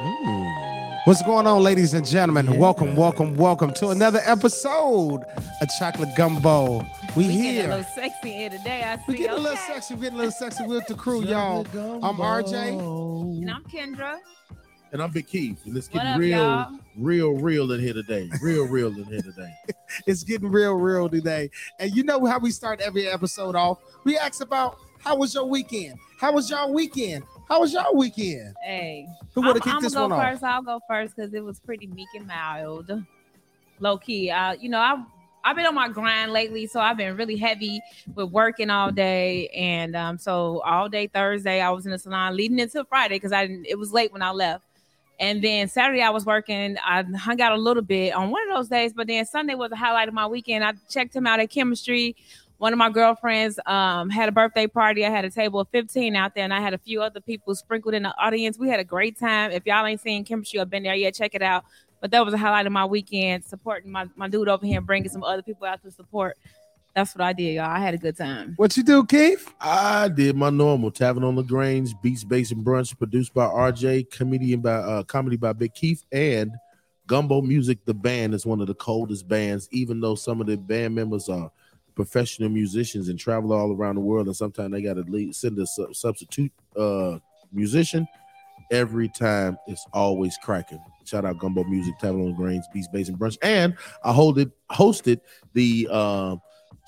Mm. What's going on, ladies and gentlemen? Yeah. Welcome, welcome, welcome to another episode of Chocolate Gumbo. We, here. We getting a little sexy here today. I see. We getting a little sexy. We getting a little sexy with the crew, y'all. I'm RJ. And I'm Kendra. And I'm Big Keith. And it's What getting up, real, y'all? real, real in here today. Real, real in here today. It's getting real, real today. And you know how we start every episode off? We ask about how was your weekend? How was y'all weekend? How was y'all weekend? Hey, Who would have kicked I'm this gonna one go off? first. I'll go first because it was pretty meek and mild, low key. Uh, you know, I've I've been on my grind lately, so I've been really heavy with working all day, and um, so all day Thursday I was in the salon, leading into Friday because I didn't, it was late when I left. And then Saturday I was working. I hung out a little bit on one of those days, but then Sunday was the highlight of my weekend. I checked him out at chemistry. One of my girlfriends um, had a birthday party. I had a table of 15 out there, and I had a few other people sprinkled in the audience. We had a great time. If y'all ain't seen chemistry or been there yet, check it out. But that was a highlight of my weekend, supporting my, my dude over here and bringing some other people out to support. That's what I did, y'all. I had a good time. What you do, Keith? I did my normal Tavern on the Lagrange, Beats, Bass, and Brunch, produced by RJ, comedian by uh, comedy by Big Keith, and Gumbo Music. The band is one of the coldest bands, even though some of the band members are professional musicians and travel all around the world, and sometimes they got to send a su- substitute uh, musician. Every time it's always cracking. Shout out Gumbo Music, Tavern Beats, Bass, and Brunch, and I hold it hosted the. Uh,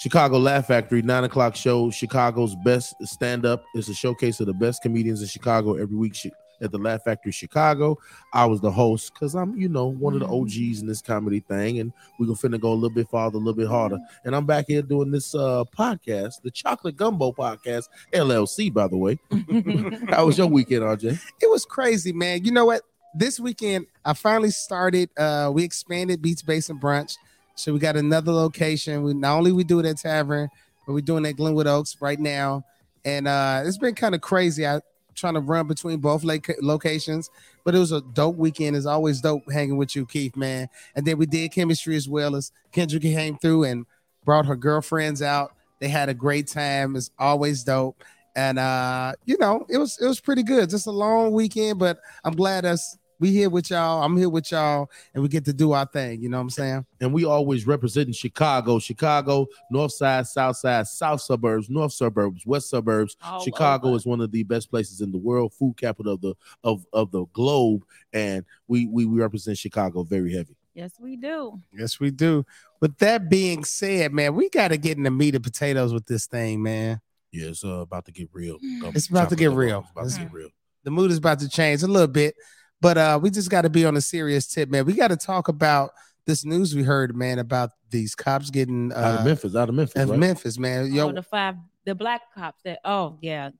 Chicago Laugh Factory, nine o'clock show. Chicago's best stand up. is a showcase of the best comedians in Chicago every week at the Laugh Factory Chicago. I was the host because I'm, you know, one of the OGs in this comedy thing, and we're gonna finna go a little bit farther, a little bit harder. And I'm back here doing this uh podcast, the Chocolate Gumbo Podcast, LLC, by the way. How was your weekend, RJ? It was crazy, man. You know what? This weekend, I finally started. Uh, we expanded Beats Bass and Brunch, so we got another location. We not only we do it at Tavern, but we're doing it at Glenwood Oaks right now, and uh, it's been kind of crazy. I trying to run between both loca- locations, but it was a dope weekend. It's always dope hanging with you, Keith, man. And then we did chemistry as well as Kendra came through and brought her girlfriends out. They had a great time. It's always dope and uh you know it was it was pretty good just a long weekend but i'm glad us we here with y'all i'm here with y'all and we get to do our thing you know what i'm saying and we always representing Chicago, Chicago, North Side, South Side, South Suburbs, North Suburbs, West Suburbs. All Chicago over. is one of the best places in the world, food capital of the of, of the globe, and we, we we represent Chicago very heavy. Yes, we do. yes we do with that being said man we got to get in the meat and potatoes with this thing man Yeah, it's uh, about to get real. It's about to get real. It's about to get real. the mood is about to change a little bit but uh we just got to be on a serious tip man we got to talk about this news we heard man about these cops getting Out of uh Memphis, out of Memphis, of right? memphis man Yo, yo the five, the black cops that. Oh yeah.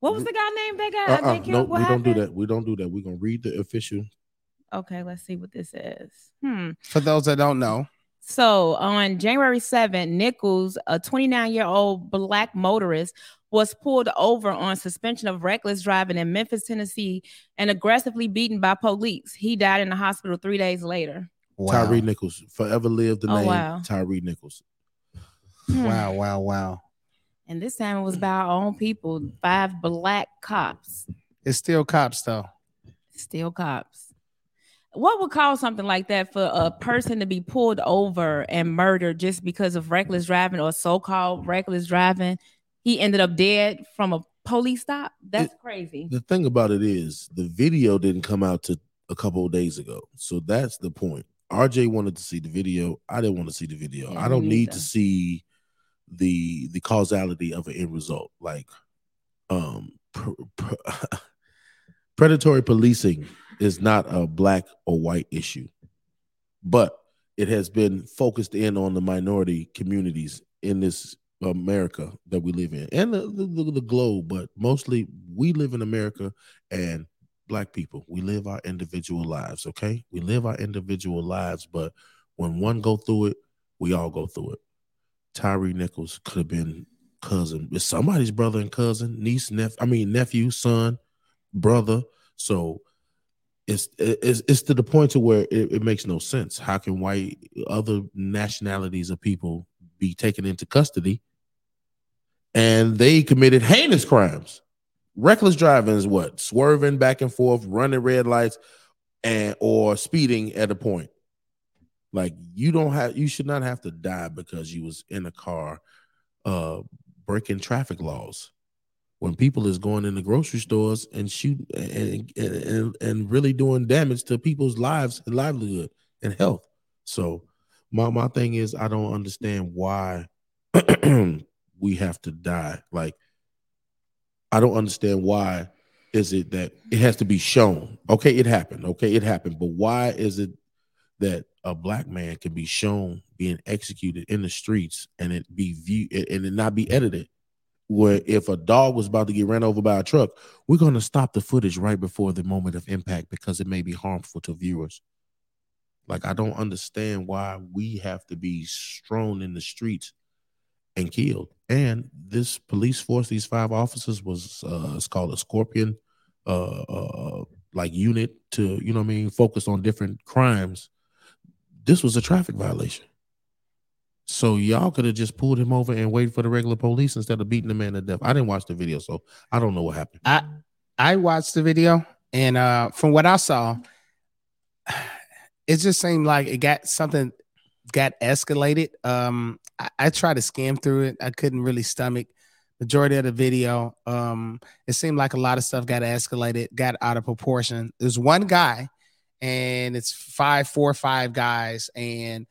What was the guy named? That guy? Uh-uh, no, what we don't do that. We don't do that. We're gonna read the official. Okay, let's see what this is. Hmm. for those that don't know So on January 7th, Nichols, a 29 year old black motorist, was pulled over on suspension of reckless driving in Memphis, Tennessee, and aggressively beaten by police. He died in the hospital three days later. wow Tyree Nichols, forever live the Oh, name wow. Tyree Nichols. Hmm. wow wow wow And this time it was by our own people, five black cops, it's still cops though still cops. What would cause something like that for a person to be pulled over and murdered just because of reckless driving or so-called reckless driving? He ended up dead from a police stop. That's crazy. The thing about it is, the video didn't come out to a couple of days ago, so that's the point. RJ wanted to see the video. I didn't want to see the video. Yeah, I don't need to see the the causality of an end result. Like, um, pr- pr- predatory policing is not a black or white issue, but it has been focused in on the minority communities in this America that we live in and the, the, the globe, but mostly we live in America and black people, we live our individual lives, okay? We live our individual lives, but when one go through it, we all go through it. Tyree Nichols could have been cousin, it's somebody's brother and cousin, niece, nephew, I mean nephew, son, brother. So it's it's it's to the point to where it, it makes no sense. How can white other nationalities of people be taken into custody and they committed heinous crimes? Reckless driving is what? Swerving back and forth, running red lights, and or speeding at a point. Like you don't have you should not have to die because you was in a car uh breaking traffic laws. When people is going in the grocery stores and shooting and, and, and really doing damage to people's lives and livelihood and health. So my my thing is I don't understand why we have to die. Like I don't understand why is it that it has to be shown? Okay, it happened. Okay, it happened. But why is it that a black man can be shown being executed in the streets and it be viewed and it not be edited? Where if a dog was about to get ran over by a truck, we're going to stop the footage right before the moment of impact because it may be harmful to viewers. Like I don't understand why we have to be strewn in the streets and killed. And this police force, these five officers, was uh, it's called a Scorpion, uh, uh, like unit to you know what I mean, focus on different crimes. This was a traffic violation. So y'all could have just pulled him over and waited for the regular police instead of beating the man to death. I didn't watch the video, so I don't know what happened. I I watched the video, and uh from what I saw, it just seemed like it got something got escalated. Um, I, I tried to skim through it. I couldn't really stomach majority of the video. Um, it seemed like a lot of stuff got escalated, got out of proportion. There's one guy, and it's five, four, five guys, and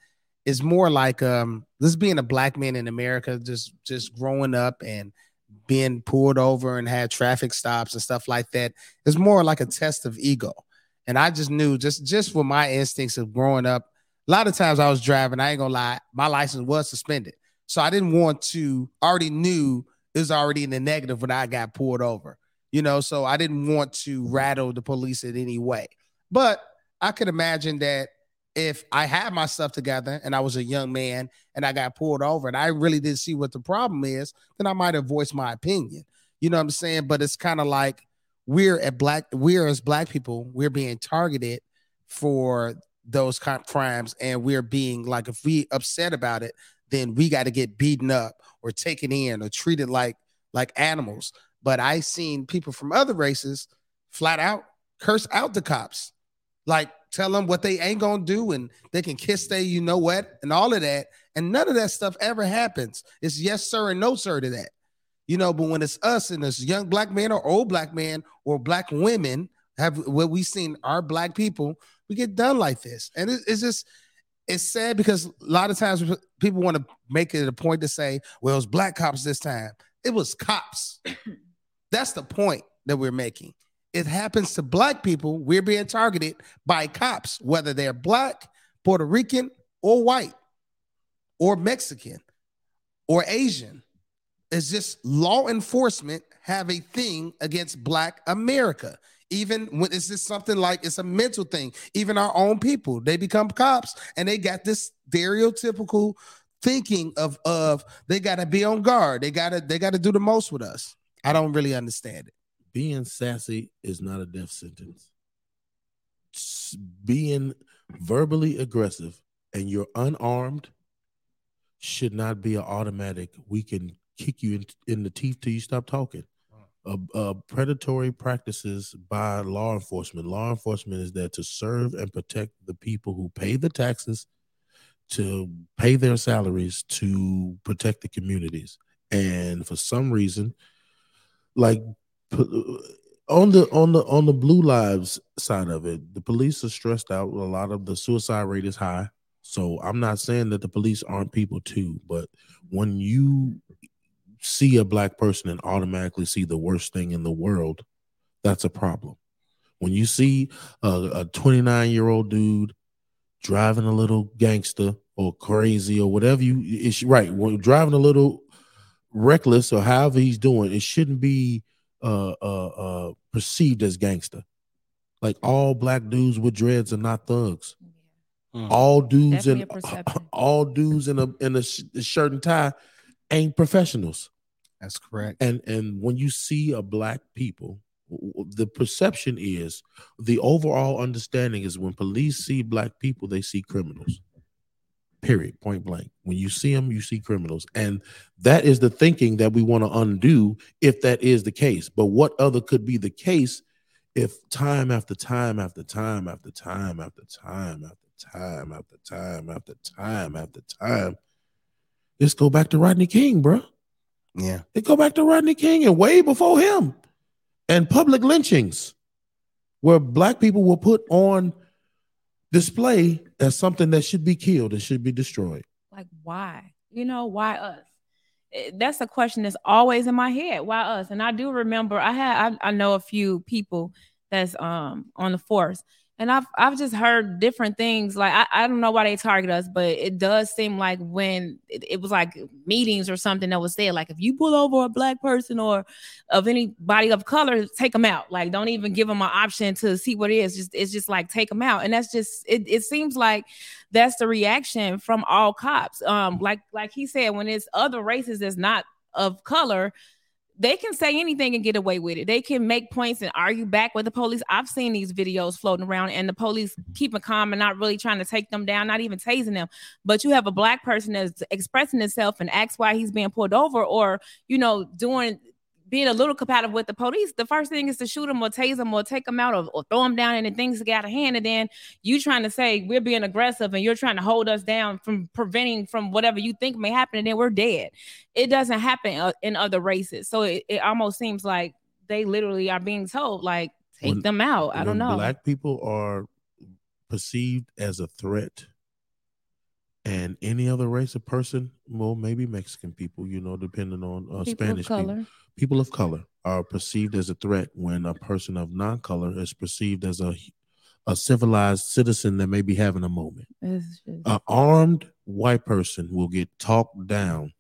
it's more like um, this being a black man in America, just just growing up and being pulled over and had traffic stops and stuff like that. It's more like a test of ego. And I just knew just just for my instincts of growing up a lot of times I was driving, I ain't gonna lie, my license was suspended. So I didn't want to already knew it was already in the negative when I got pulled over, you know. So I didn't want to rattle the police in any way. But I could imagine that if I had my stuff together and I was a young man and I got pulled over and I really didn't see what the problem is, then I might have voiced my opinion. You know what I'm saying? But it's kind of like we're at black, we're as black people, we're being targeted for those kind of crimes and we're being like if we upset about it then we got to get beaten up or taken in or treated like like animals but i seen people from other races flat out curse out the cops like tell them what they ain't gonna do and they can kiss they you know what and all of that and none of that stuff ever happens it's yes sir and no sir to that you know but when it's us and this young black man or old black man or black women have what we seen our black people we get done like this. And it, it's just it's sad because a lot of times people want to make it a point to say, well, it was black cops this time. It was cops. That's the point that we're making. It happens to black people. We're being targeted by cops, whether they're black, Puerto Rican, or white, or Mexican, or Asian. It's just law enforcement have a thing against black America even when it's just something like it's a mental thing even our own people they become cops and they got this stereotypical thinking of of they got to be on guard they got to they got to do the most with us i don't really understand it being sassy is not a death sentence being verbally aggressive and you're unarmed should not be an automatic we can kick you in, in the teeth till you stop talking uh, uh, predatory practices by law enforcement. Law enforcement is there to serve and protect the people who pay the taxes, to pay their salaries, to protect the communities. And for some reason, like on the on the on the blue lives side of it, the police are stressed out. A lot of the suicide rate is high. So I'm not saying that the police aren't people too, but when you see a black person and automatically see the worst thing in the world, that's a problem. When you see a 29 year old dude driving a little gangster or crazy or whatever you, it's right. When driving a little reckless or however he's doing, it shouldn't be uh, uh, uh, perceived as gangster. Like all black dudes with dreads are not thugs. Mm. All dudes in all dudes in a in a, sh- a shirt and tie ain't professionals. That's correct. And and when you see a black people, the perception is the overall understanding is when police see black people, they see criminals. Period. Point blank. When you see them, you see criminals. And that is the thinking that we want to undo if that is the case. But what other could be the case if time after time after time after time after time after time after time after time after time, let's go back to Rodney King, bro. Yeah. It go back to Rodney King and way before him, and public lynchings, where black people were put on display as something that should be killed and should be destroyed. Like, why? You know, why us? Eh, That's a question that's always in my head. Why us? And I do remember I had I, I know a few people that's um on the force. And I've I've just heard different things. Like I, I don't know why they target us, but it does seem like when it, it was like meetings or something that was said, like if you pull over a black person or of anybody of color, take them out. Like don't even give them an option to see what it is. Just it's just like take them out. And that's just it, it seems like that's the reaction from all cops. Um, like like he said, when it's other races that's not of color, they can say anything and get away with it. They can make points and argue back with the police. I've seen these videos floating around, and the police keeping calm and not really trying to take them down, not even tasing them. But you have a black person that's expressing himself and asks why he's being pulled over, or you know, doing being a little compatible with the police, the first thing is to shoot them or tase them or take them out or, or throw them down and then things get out of hand. And then you trying to say we're being aggressive and you're trying to hold us down from preventing from whatever you think may happen, and then we're dead. It doesn't happen uh, in other races. So it, it almost seems like they literally are being told, like, take When- them out. I don't know. Black people are perceived as a threat, and any other race of person, well, maybe Mexican people, you know, depending on uh, People Spanish of color. people, people of color are perceived as a threat when a person of non-color is perceived as a a civilized citizen that may be having a moment. An armed white person will get talked down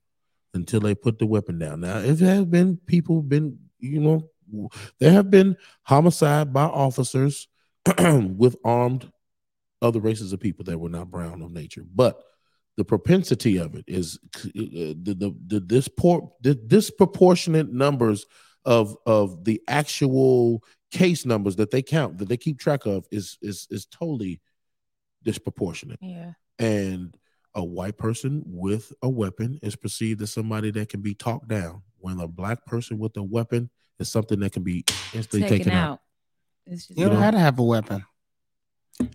until they put the weapon down. Now, if there have been people been, you know, there have been homicide by officers with armed other races of people that were not brown of nature, but the propensity of it is uh, the the, the this poor the disproportionate numbers of of the actual case numbers that they count that they keep track of is is is totally disproportionate yeah. and a white person with a weapon is perceived as somebody that can be talked down when a black person with a weapon is something that can be instantly Taken, taken, out, out. It's just You don't know? have to have a weapon.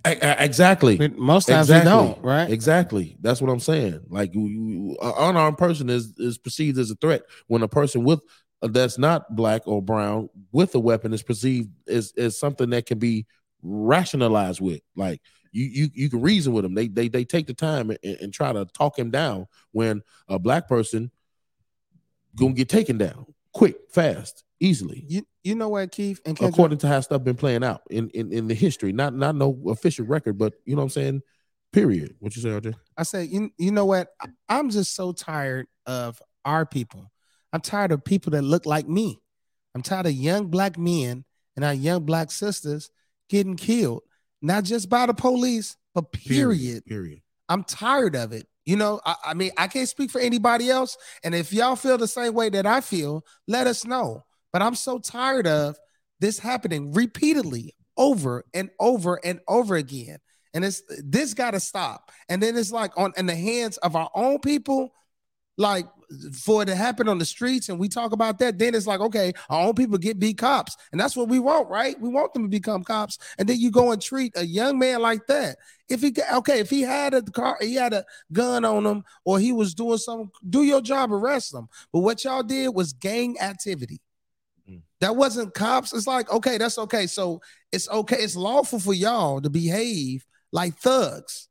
Exactly. But most times exactly. we don't, right? exactly. That's what i'm saying. Like you, you, an unarmed person is is perceived as a threat when a person with uh, that's not black or brown with a weapon is perceived as, as something that can be rationalized with. Like you you, you can reason with them. They they, they take the time and, and try to talk him down when a black person gonna get taken down quick fast easily You you know what, Keith and Kendra? according to how stuff been playing out in, in in the history not not no official record but you know what i'm saying period what you say rj I say you, you know what? I'm just so tired of our people. I'm tired of people that look like me. I'm tired of young black men and our young black sisters getting killed, not just by the police, but period. period I'm tired of it. You know, I, I mean, I can't speak for anybody else. And if y'all feel the same way that I feel, let us know. But I'm so tired of this happening repeatedly over and over and over again. And it's this got to stop. And then it's like on in the hands of our own people, like for it to happen on the streets, and we talk about that. Then it's like, okay, our own people get be cops, and that's what we want, right? We want them to become cops. And then you go and treat a young man like that. If he okay, if he had a car, he had a gun on him, or he was doing something, do your job, arrest him. But what y'all did was gang activity. That wasn't cops. It's like, okay, that's okay. So it's okay. It's lawful for y'all to behave like thugs.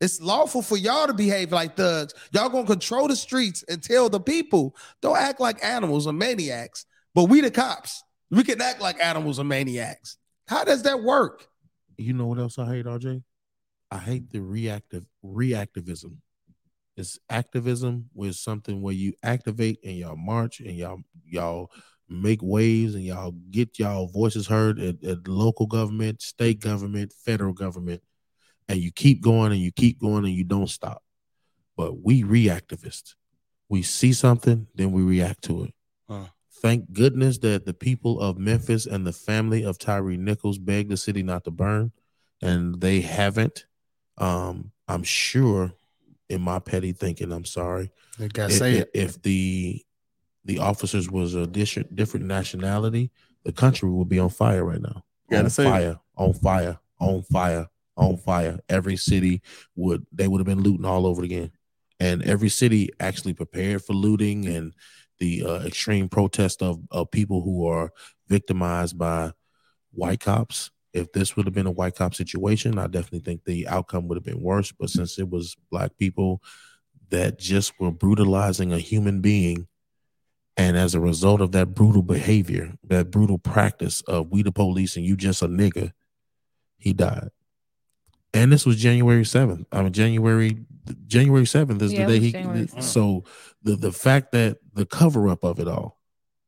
It's lawful for y'all to behave like thugs. Y'all gonna control the streets and tell the people, don't act like animals or maniacs. But we the cops. We can act like animals or maniacs. How does that work? you know what else i hate rj i hate the reactive reactivism it's activism with something where you activate and y'all march and y'all y'all make waves and y'all get y'all voices heard at, at local government state government federal government and you keep going and you keep going and you don't stop. But we reactivists. We see something then we react to it. Huh. thank goodness that the people of memphis and the family of tyree nichols begged the city not to burn and they haven't. Um i'm sure in my petty thinking i'm sorry if- if the the officers was a different different nationality the country would be on fire right now. Gotta on fire, on fire, on fire, on fire. Every city would they would have been looting all over again, and every city actually prepared for looting and the uh, extreme protest of of people who are victimized by white cops. If this would have been a white cop situation, I definitely think the outcome would have been worse. But since it was black people that just were brutalizing a human being, and as a result of that brutal behavior, that brutal practice of we the police and you just a nigga, he died. And this was January 7th. I mean January January 7th is Yeah, the day he January so the the fact that the cover up of it all,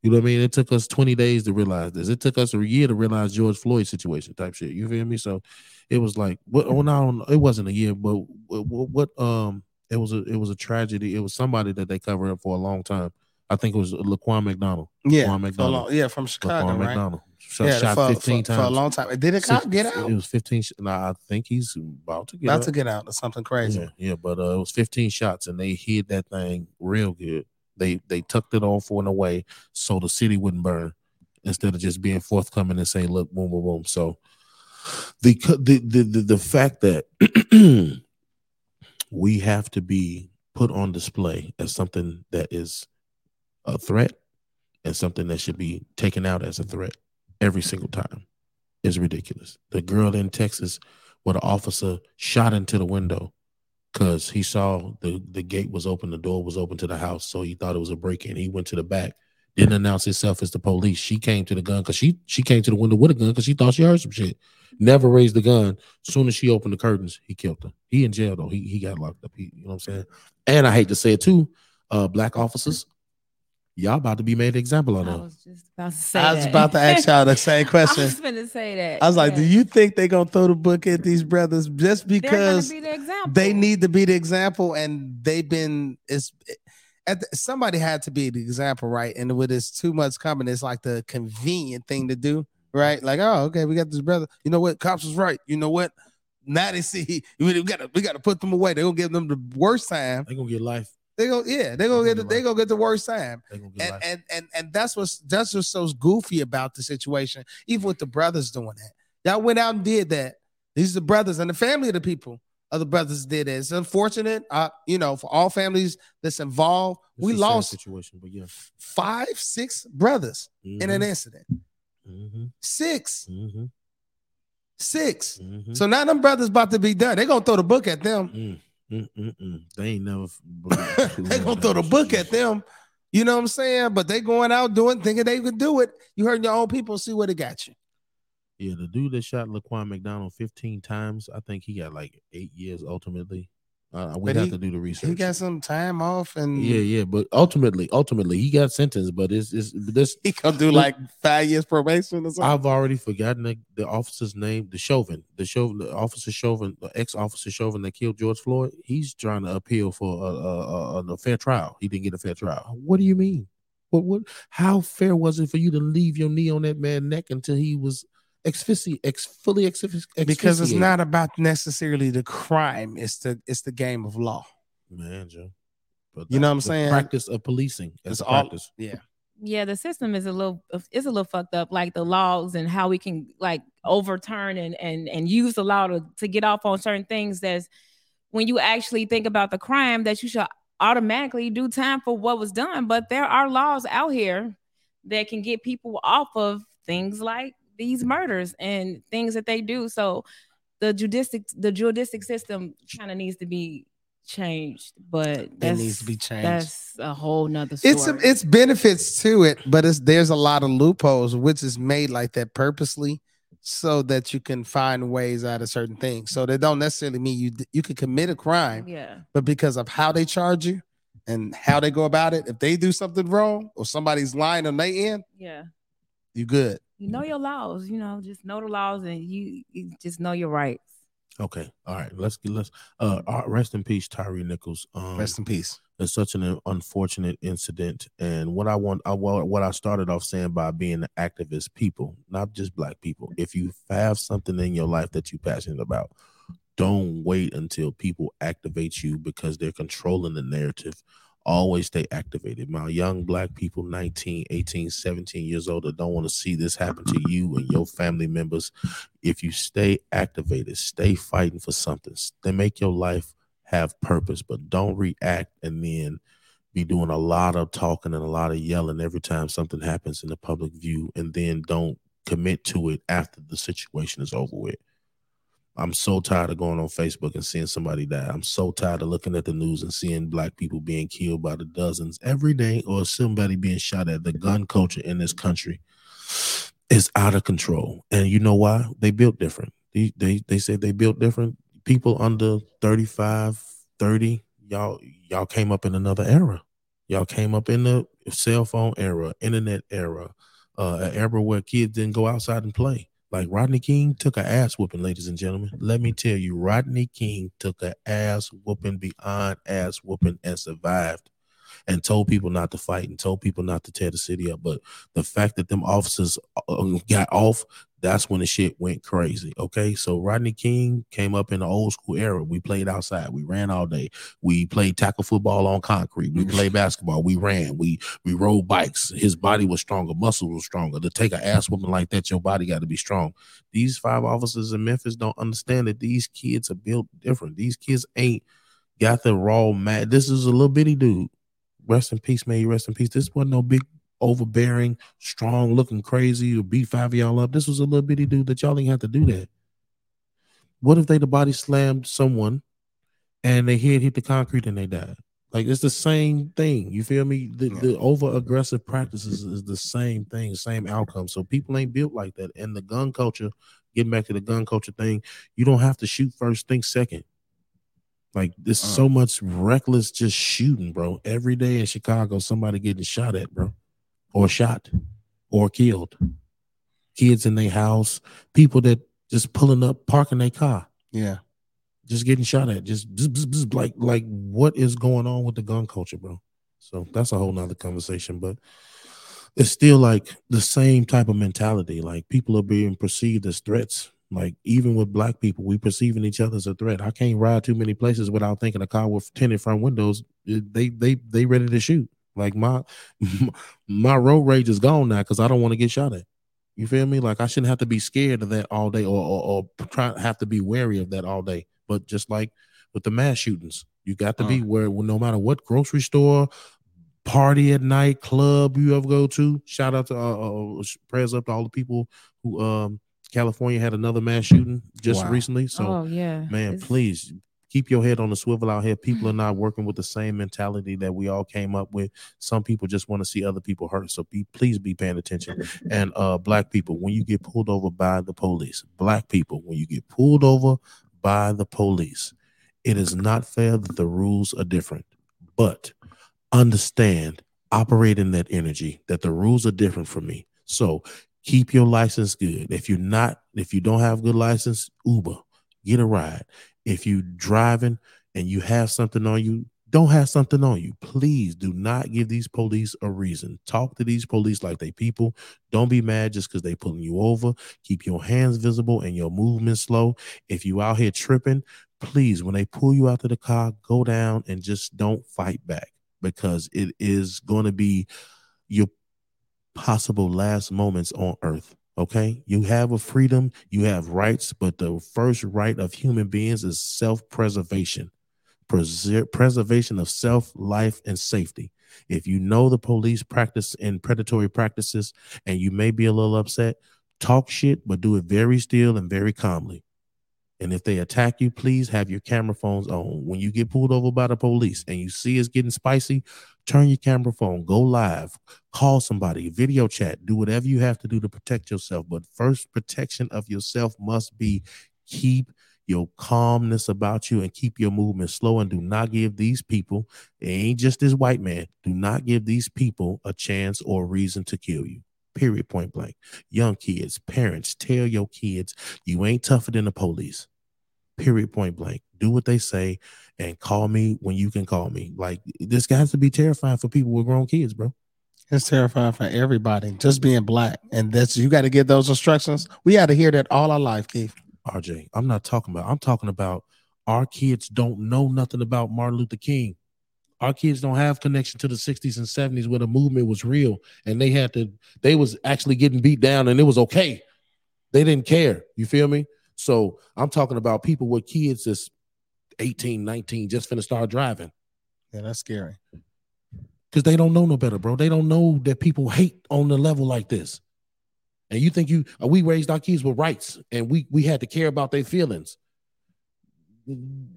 you know what I mean? It took us 20 days to realize this. It took us a year to realize George Floyd situation type shit. You feel me? So it was like what well, no, it wasn't a year, but what, what um it was a it was a tragedy. It was somebody that they covered up for a long time. I think it was Laquan McDonald. Yeah, Laquan McDonald. long- yeah, from Chicago, Laquan right? McDonald. Shot, yeah, shot for, 15 for, times. for a long time. Did cop Six- get out? It was 15. sh- Nah, I think he's about to get About out. to get out or something crazy. Yeah, yeah, but uh, it was 15 shots and they hid that thing real good. They they tucked it off in a way so the city wouldn't burn instead of just being forthcoming and saying, look, boom, boom, boom. So the the the the, the fact that we have to be put on display as something that is a threat and something that should be taken out as a threat every single time is ridiculous. The girl in Texas where the officer shot into the window because he saw the, the gate was open, the door was open to the house, so he thought it was a break-in. He went to the back, didn't announce himself as the police. She came to the gun because she she came to the window with a gun because she thought she heard some shit. Never raised the gun. soon as she opened the curtains, he killed her. He in jail though. He he got locked up. He, you know what I'm saying? And I hate to say it too, uh, black officers, y'all about to be made an example of I now. was just about to say I was that. about to ask y'all the same question. I question. was going to say that. I was like, yeah. do you think they gonna throw the book at these brothers just because be the they need to be the example and they've been it's at the, somebody had to be the example, right? And with this too much coming, it's like the convenient thing to do, right? Like, oh, okay, we got this brother. You know what? Cops was right. You know what? Now they see we gotta we gotta put them away. They gonna give them the worst time. They gonna get life. They go, yeah, they They're get the, they get gonna get the worst time They gonna get and and and and that's what's that's what's so goofy about the situation. Even with the brothers doing that, y'all went out and did that. These are the brothers and the family of the people of the brothers did it. It's unfortunate, uh, you know, for all families that's involved. It's we lost situation, but yeah. five, six brothers in an incident. Mm-hmm, Six, mm-hmm, six. mm-hmm. So now them brothers about to be done. They're gonna throw the book at them. Mm, mm, mm, mm. They ain't never. they gonna throw the book at them. You know what I'm saying? But they going out doing, thinking they could do it. You heard your own people see where they got you. Yeah, the dude that shot Laquan McDonald 15 times, I think he got like eight years ultimately. Uh, we have he- to do the research. He got some time off and yeah, yeah, but ultimately, ultimately, he got sentenced. But it's it's this. he gonna do like five years probation or something. I've already forgotten the, the officer's name. The Chauvin, the Chauvin, the officer Chauvin, the ex officer Chauvin that killed George Floyd. He's trying to appeal for a, a, a, a fair trial. He didn't get a fair trial. What do you mean? What what? How fair was it for you to leave your knee on that man's neck until he was asphyxi ex fully asphyxi- because it's not about necessarily the crime. It's the it's the game of law. man, Joe. But You know what I'm the saying? Practice of policing. It's It's all- practice. Yeah. yeah the system is a little it's a little fucked up like the laws and how we can like overturn and and and use the law to, to get off on certain things that's when you actually think about the crime that you should automatically do time for what was done but there are laws out here that can get people off of things like these murders and things that they do so the judicial the judicial system kind of needs to be changed but that needs to be changed. that's a whole nother story. It's it's benefits to it, but it's there's a lot of loopholes which is made like that purposely so that you can find ways out of certain things. So they don't necessarily mean you you could commit a crime, yeah but because of how they charge you and how they go about it, if they do something wrong or somebody's lying on their end, yeah you good. You know your laws, you know, just know the laws and you, you just know your rights. Okay. All right. Let's get let's uh uh, rest in peace, Tyree Nichols. Um Rest in peace. it's such an unfortunate incident. And what I want I what what I started off saying by being an activist people, not just black people. If you have something in your life that you're passionate about, don't wait until people activate you because they're controlling the narrative always stay activated. My young black people, 19, 18, 17 years old, that don't want to see this happen to you and your family members. If you stay activated, stay fighting for something, they make your life have purpose, but don't react and then be doing a lot of talking and a lot of yelling every time something happens in the public view and then don't commit to it after the situation is over with. I'm so tired of going on Facebook and seeing somebody die. I'm so tired of looking at the news and seeing black people being killed by the dozens every day or somebody being shot at. The gun culture in this country is out of control. And you know why? They built different. They they, they say they built different. People under 35, 30, y'all y'all came up in another era. Y'all came up in the cell phone era, internet era, uh, an era where kids didn't go outside and play. Like Rodney King took an ass whooping, ladies and gentlemen. Let me tell you, Rodney King took an ass whooping beyond ass whooping and survived and told people not to fight and told people not to tear the city up. But the fact that them officers uh, uh, got off, that's when the shit went crazy. Okay. So Rodney King came up in the old school era. We played outside. We ran all day. We played tackle football on concrete. We mm-hmm. played basketball. We ran. We we rode bikes. His body was stronger, muscles were stronger. To take an ass mm-hmm. whooping like that, your body got to be strong. These five officers in Memphis don't understand that these kids are built different. These kids ain't got the raw mad. This is a little bitty dude. Rest in peace, may you rest in peace. This wasn't no big overbearing, strong, looking crazy, or beat five of y'all up. This was a little bitty dude that y'all didn't have to do that. What if they the body slammed someone and they head hit the concrete and they died? Like it's the same thing. You feel me? The, the over aggressive practices is the same thing, same outcome. So people ain't built like that. And the gun culture, getting back to the gun culture thing, you don't have to shoot first, think second. Like there's uh. so much reckless just shooting, bro. Every day in Chicago, somebody getting shot at, bro or shot or killed. Kids in their house, people that just pulling up, parking their car. Yeah. Just getting shot at. Just, just, just, just like like what is going on with the gun culture, bro? So that's a whole nother conversation. But it's still like the same type of mentality. Like people are being perceived as threats. Like even with black people, we perceiving each other as a threat. I can't ride too many places without thinking a car with tinted front windows. They they they ready to shoot. Like my my road rage is gone now because I don't want to get shot at. You feel me? Like I shouldn't have to be scared of that all day or, or, or try have to be wary of that all day. But just like with the mass shootings, you got to uh. be where well, no matter what grocery store, party at night, club you ever go to. Shout out to uh, uh, uh prayers up to all the people who um California had another mass shooting just wow. recently. So, oh, yeah, man, it's... please keep your head on the swivel out here. People are not working with the same mentality that we all came up with. Some people just want to see other people hurt. So be please be paying attention. And uh black people, when you get pulled over by the police, black people, when you get pulled over by the police, it is not fair that the rules are different. But understand, operate in that energy that the rules are different for me. So keep your license good. If you're not, if you don't have good license, Uber, get a ride. If you driving and you have something on you, don't have something on you. Please do not give these police a reason. Talk to these police like they people. Don't be mad just because they pulling you over. Keep your hands visible and your movement slow. If you out here tripping, please, when they pull you out to the car, go down and just don't fight back because it is going to be your possible last moments on earth. Okay. You have a freedom, you have rights, but the first right of human beings is self preservation, preservation of self, life, and safety. If you know the police practice in predatory practices and you may be a little upset, talk shit, but do it very still and very calmly. And if they attack you, please have your camera phones on. When you get pulled over by the police and you see it's getting spicy, turn your camera phone, go live, call somebody, video chat, do whatever you have to do to protect yourself. But first protection of yourself must be keep your calmness about you and keep your movement slow and do not give these people, it ain't just this white man, do not give these people a chance or a reason to kill you period, point blank. Young kids, parents, tell your kids you ain't tougher than the police, period, point blank. Do what they say and call me when you can call me. Like this has to be terrifying for people with grown kids, bro. It's terrifying for everybody, just being black. And that's you got to get those instructions. We had to hear that all our life, Keith. RJ, I'm not talking about, I'm talking about our kids don't know nothing about Martin Luther King. Our kids don't have connection to the 60s and 70s where the movement was real and they had to, they was actually getting beat down and it was okay. They didn't care. You feel me? So I'm talking about people with kids that's 18, 19, just finna start driving. Yeah, that's scary. Because they don't know no better, bro. They don't know that people hate on the level like this. And you think you uh, we raised our kids with rights and we we had to care about their feelings.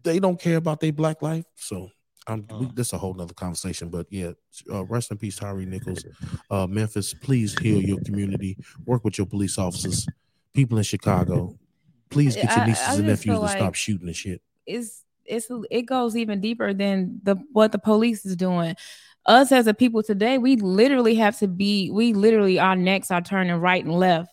They don't care about their black life. So I'm we, Mm. this is a whole nother conversation. But yeah, uh, rest in peace, Tyree Nichols. Uh, Memphis, please heal your community. Work with your police officers. People in Chicago, please get your nieces I and nephews feel to stop shooting and shit. it's it's it goes even deeper than the what the police is doing. Us as a people today, we literally have to be. We literally our necks are turning right and left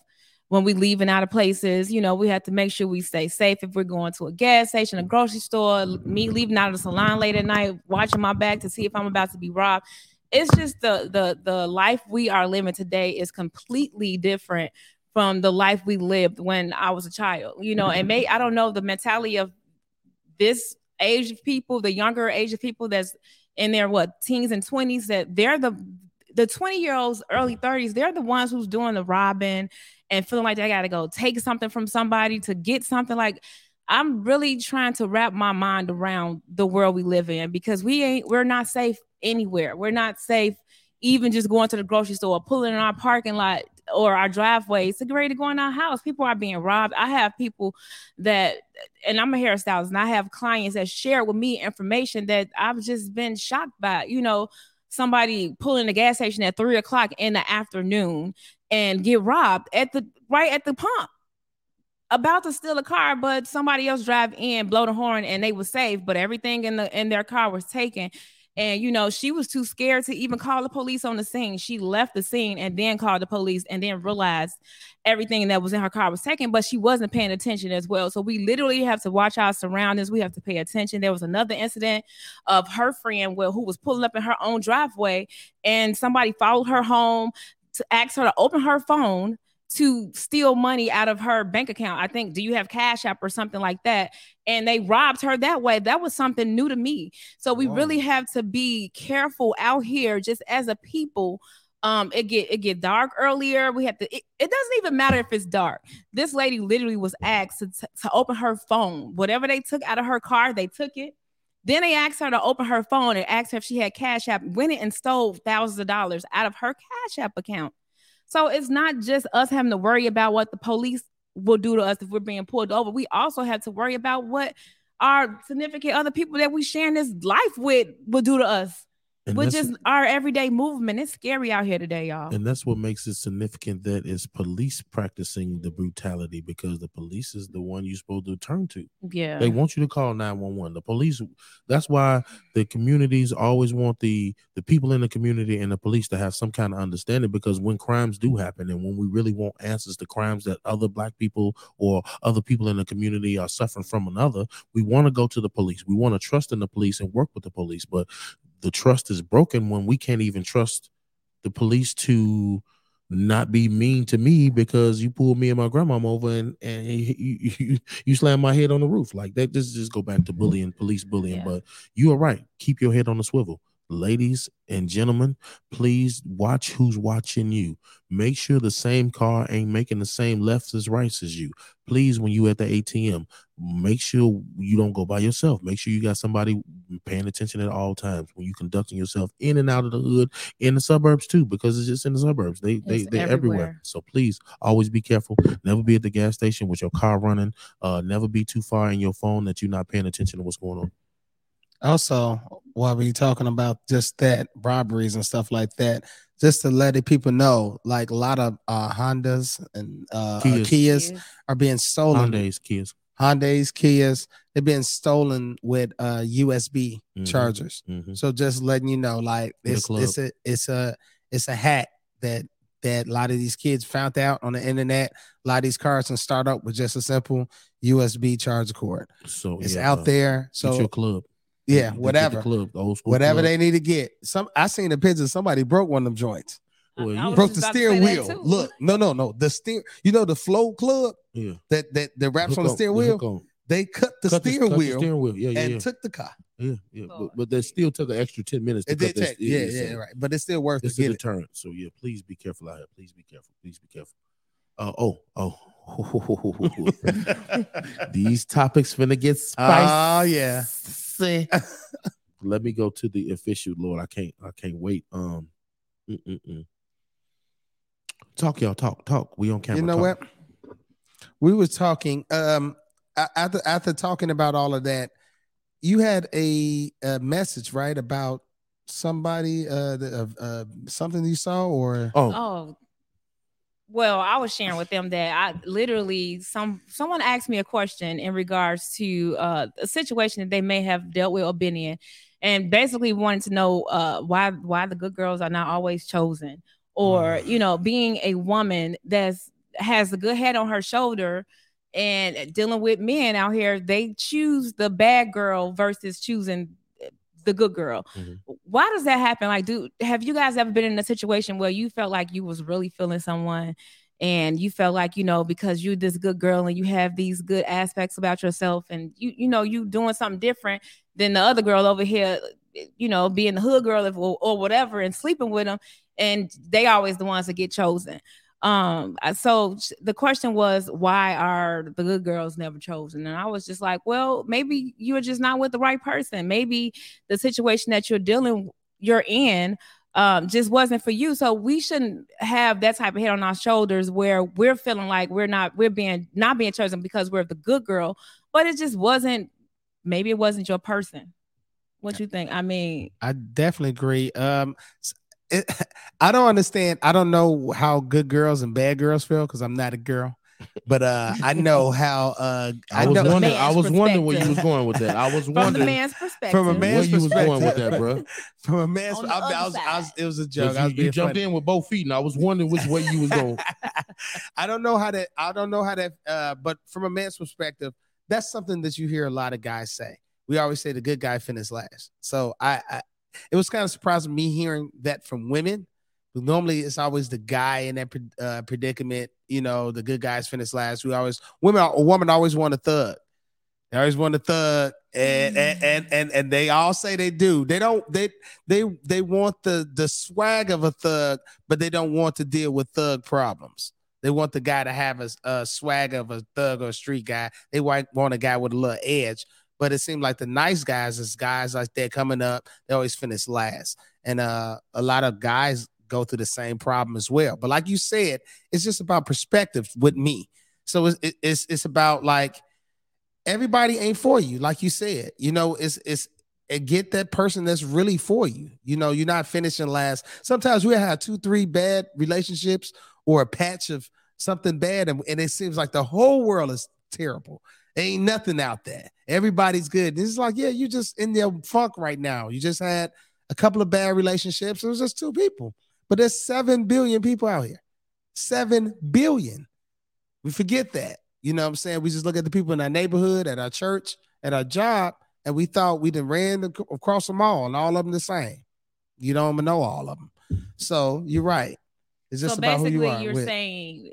when we leaving out of places. You know, we have to make sure we stay safe if we're going to a gas station, a grocery store. Me leaving out of the salon late at night, watching my back to see if I'm about to be robbed. It's just the the the life we are living today is completely different from the life we lived when I was a child. You know, and may I don't know the mentality of this age of people, the younger age of people that's in their what teens and 20s, that they're the the 20 year olds, early 30s, they're the ones who's doing the robbing and feeling like they gotta go take something from somebody to get something. Like I'm really trying to wrap my mind around the world we live in because we ain't we're not safe anywhere. We're not safe even just going to the grocery store, pulling in our parking lot or our driveway, get ready to go in our house. People are being robbed. I have people that, and I'm a hairstylist, and I have clients that share with me information that I've just been shocked by. You know, somebody pulling the gas station at three o'clock in the afternoon and get robbed at the right at the pump. About to steal a car, but somebody else drive in, blow the horn, and they were safe. But everything in the in their car was taken. And you know, she was too scared to even call the police on the scene. She left the scene and then called the police and then realized everything that was in her car was taken, but she wasn't paying attention as well. So we literally have to watch our surroundings. We have to pay attention. There was another incident of her friend well, who was pulling up in her own driveway and somebody followed her home to ask her to open her phone to steal money out of her bank account. I think, do you have Cash App or something like that? And they robbed her that way. That was something new to me. So we Wow. really have to be careful out here, just as a people. Um, it get it get dark earlier. We have to. It, it doesn't even matter if it's dark. This lady literally was asked to, to open her phone. Whatever they took out of her car, they took it. Then they asked her to open her phone and asked her if she had Cash App. Went in and stole thousands of dollars out of her Cash App account. So it's not just us having to worry about what the police will do to us if we're being pulled over. We also have to worry about what our significant other people that we sharing this life with will do to us And that's- just our everyday movement. It's scary out here today, y'all. And that's what makes it significant that it's police practicing the brutality because the police is the one you're supposed to turn to. yeah. They want you to call 911. The police that's why the communities always want the the people in the community and the police to have some kind of understanding because when crimes do happen and when we really want answers to crimes that other black people or other people in the community are suffering from another, we want to go to the police. We want to trust in the police and work with the police, but the trust is broken when we can't even trust the police to not be mean to me because you pulled me and my grandmom over and and you you, you slammed my head on the roof like that. Just just go back to mm-hmm. bullying, police bullying. Yeah. But you are right. Keep your head on the swivel, ladies and gentlemen. Please watch who's watching you. Make sure the same car ain't making the same lefts as rights as you. Please, when you at the ATM, make sure you don't go by yourself. Make sure you got somebody paying attention at all times when you conducting yourself in and out of the hood in the suburbs too, because it's just in the suburbs. They they It's they're everywhere. everywhere. So please always be careful. Never be at the gas station with your car running. Uh, never be too far in your phone that you're not paying attention to what's going on. Also, while we're talking about just that robberies and stuff like that, just to let the people know, like a lot of uh, Hondas and uh, Kias. Kias, Kias are being stolen. Hondas, kids. Hondas, Kias, they're being stolen with uh, USB Mhm. chargers. Mhm. So just letting you know, like it's it's a it's a it's a hack that that a lot of these kids found out on the internet. A lot of these cars can start up with just a simple USB charger cord. So It's yeah, out uh, there. Get So your club. Yeah, Get- get the whatever. club, the old school Whatever club. they need to get. Some I seen a picture. Somebody broke one of them joints. Well, I- I yeah. Broke the steering wheel. Look, no, no, no. The steer. You know the flow club Yeah. that that that wraps Hook on the on- steering wheel. on. They cut the Cut steering cut the wheel steering wheel. Yeah, yeah, and yeah. took the car. yeah, yeah. But, but they still took an extra ten minutes. To It cut did that take, ste- yeah, yeah, right. But it's still worth It's to a get it. deterrent. So yeah, please be careful out here. Please be careful. Please be careful. Uh, oh, oh. These topics finna get spicy. Oh spicy. yeah. Let me go to the official, Lord. I can't. I can't wait. Um, mm-mm-mm. talk, y'all. Talk, talk. We on camera. you know talk. what? We was talking um after after talking about all of that. You had a, a message right about somebody uh, the, uh, uh something you saw or Oh, Oh, well, I was sharing with them that I literally some someone asked me a question in regards to uh, a situation that they may have dealt with or been in, and basically wanted to know uh, why why the good girls are not always chosen, or you know, being a woman that's has a good head on her shoulder and dealing with men out here, they choose the bad girl versus choosing the good girl. Mhm. Why does that happen? Like, do have you guys ever been in a situation where you felt like you was really feeling someone and you felt like, you know, because you're this good girl and you have these good aspects about yourself and you, you know, you doing something different than the other girl over here, you know, being the hood girl or, or whatever and sleeping with them and they always the ones that get chosen. Um, so the question was, why are the good girls never chosen? And I was just like, well, maybe you're just not with the right person. Maybe the situation that you're dealing, you're in, um, just wasn't for you. So we shouldn't have that type of head on our shoulders where we're feeling like we're not, we're being not being chosen because we're the good girl, but it just wasn't. Maybe it wasn't your person. What you think? I mean, I definitely agree. Um, it, I don't understand. I don't know how good girls and bad girls feel because I'm not a girl, but uh, I know how. Uh, I, I, was know wondering. I was wondering where you was going with that. I was from the wondering man's perspective. from a man's where man's you was perspective. going with that, bro. from a man's. On I, I was, I was. It was a joke. I You, was you jumped funny. in with both feet, and I was wondering which way you was going. I don't know how that. I don't know how that. Uh, but from a man's perspective, that's something that you hear a lot of guys say. We always say the good guy finished last. So I, I it was kind of surprising me hearing that from women. But normally, it's always the guy in that uh, predicament. You know, the good guys finish last. We always women. A woman always want a thug. They always want a thug, and and and and, and they all say they do. They don't. They they they want the the swag of a thug, but they don't want to deal with thug problems. They want the guy to have a, a swag of a thug or a street guy. They want, want a guy with a little edge. But it seemed like the nice guys is guys like that coming up. They always finish last, and uh, a lot of guys go through the same problem as well. But like you said, it's just about perspective with me. So it's it's it's about like everybody ain't for you, like you said. You know, it's it's and get that person that's really for you. You know, you're not finishing last. Sometimes we have two, three bad relationships or a patch of something bad, and, and it seems like the whole world is terrible. Ain't nothing out there. Everybody's good. This is like, yeah, you just in their funk right now. You just had a couple of bad relationships. It was just two people, but there's seven billion people out here. Seven billion. We forget that. You know what I'm saying? We just look at the people in our neighborhood, at our church, at our job, and we thought we done ran across them all, and all of them the same. You don't even know all of them. So you're right. It's just so about who basically, you are. you're with. saying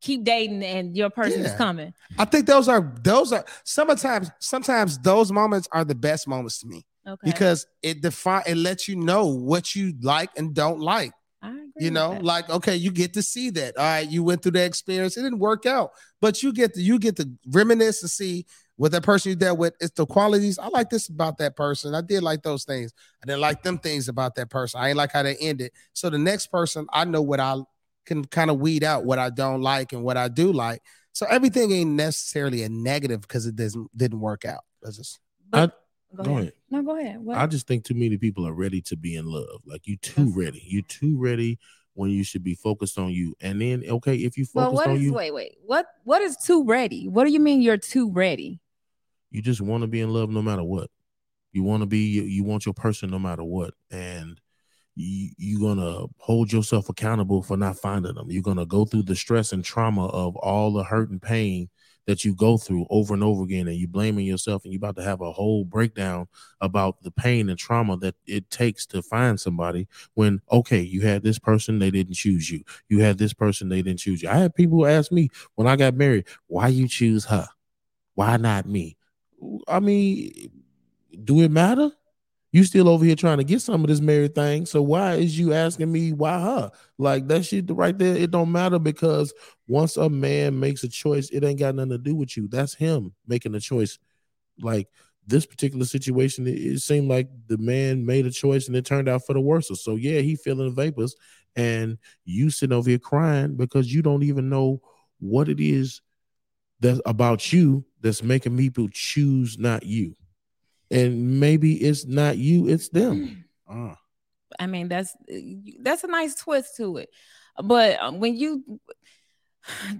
keep dating and your person is coming. I think those are those are sometimes sometimes those moments are the best moments to me Okay. because it define it lets you know what you like and don't like. I agree You know, like okay, you get to see that. All right, you went through that experience. It didn't work out, but you get to you get to reminisce and see what that person you dealt with. It's the qualities. I like this about that person. I did like those things. I didn't like them things about that person. I ain't like how they ended. So the next person, I know what I can kind of weed out what I don't like and what I do like. So everything ain't necessarily a negative because it doesn't didn't work out. That's just But- Go go ahead. ahead. No, go ahead. What? I just think too many people are ready to be in love. Like you too That's- ready. You too ready when you should be focused on you. And then okay, if you well, focus what on is you, wait, wait. What what is too ready? What do you mean you're too ready? you just want to be in love no matter what. You want to be you, you want your person no matter what. And you you're gonna hold yourself accountable for not finding them. You're gonna go through the stress and trauma of all the hurt and pain that you go through over and over again, and you're blaming yourself, and you're about to have a whole breakdown about the pain and trauma that it takes to find somebody. When okay, you had this person, they didn't choose you. You had this person, they didn't choose you. I had people ask me when I got married, why you choose her? Why not me? I mean, do it matter? You still over here trying to get some of this married thing. So why is you asking me why her? Like that shit right there, it don't matter because once a man makes a choice, it ain't got nothing to do with you. That's him making a choice. Like this particular situation, it, it seemed like the man made a choice and it turned out for the worse. So yeah, he feeling the vapors, and you sitting over here crying because you don't even know what it is that's about you that's making people choose not you and maybe it's not you, it's them. Uh. I mean, that's that's a nice twist to it. But uh, when you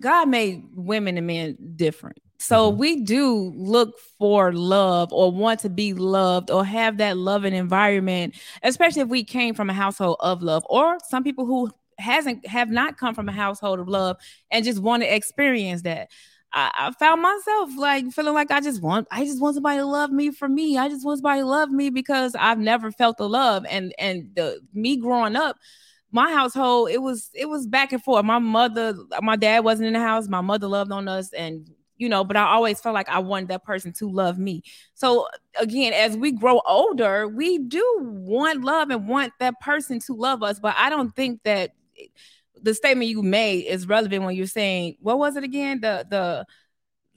God made women and men different. So mm-hmm. we do look for love or want to be loved or have that loving environment, especially if we came from a household of love or some people who hasn't have not come from a household of love and just want to experience that. I, I, found myself like feeling like I just want I just want somebody to love me for me. I just want somebody to love me because I've never felt the love. And and the me growing up, my household, it was it was back and forth. My mother, my dad wasn't in the house, my mother loved on us and you know, but I always felt like I wanted that person to love me. So again, as we grow older, we do want love and want that person to love us, but I don't think that the statement you made is relevant when you're saying what was it again? The the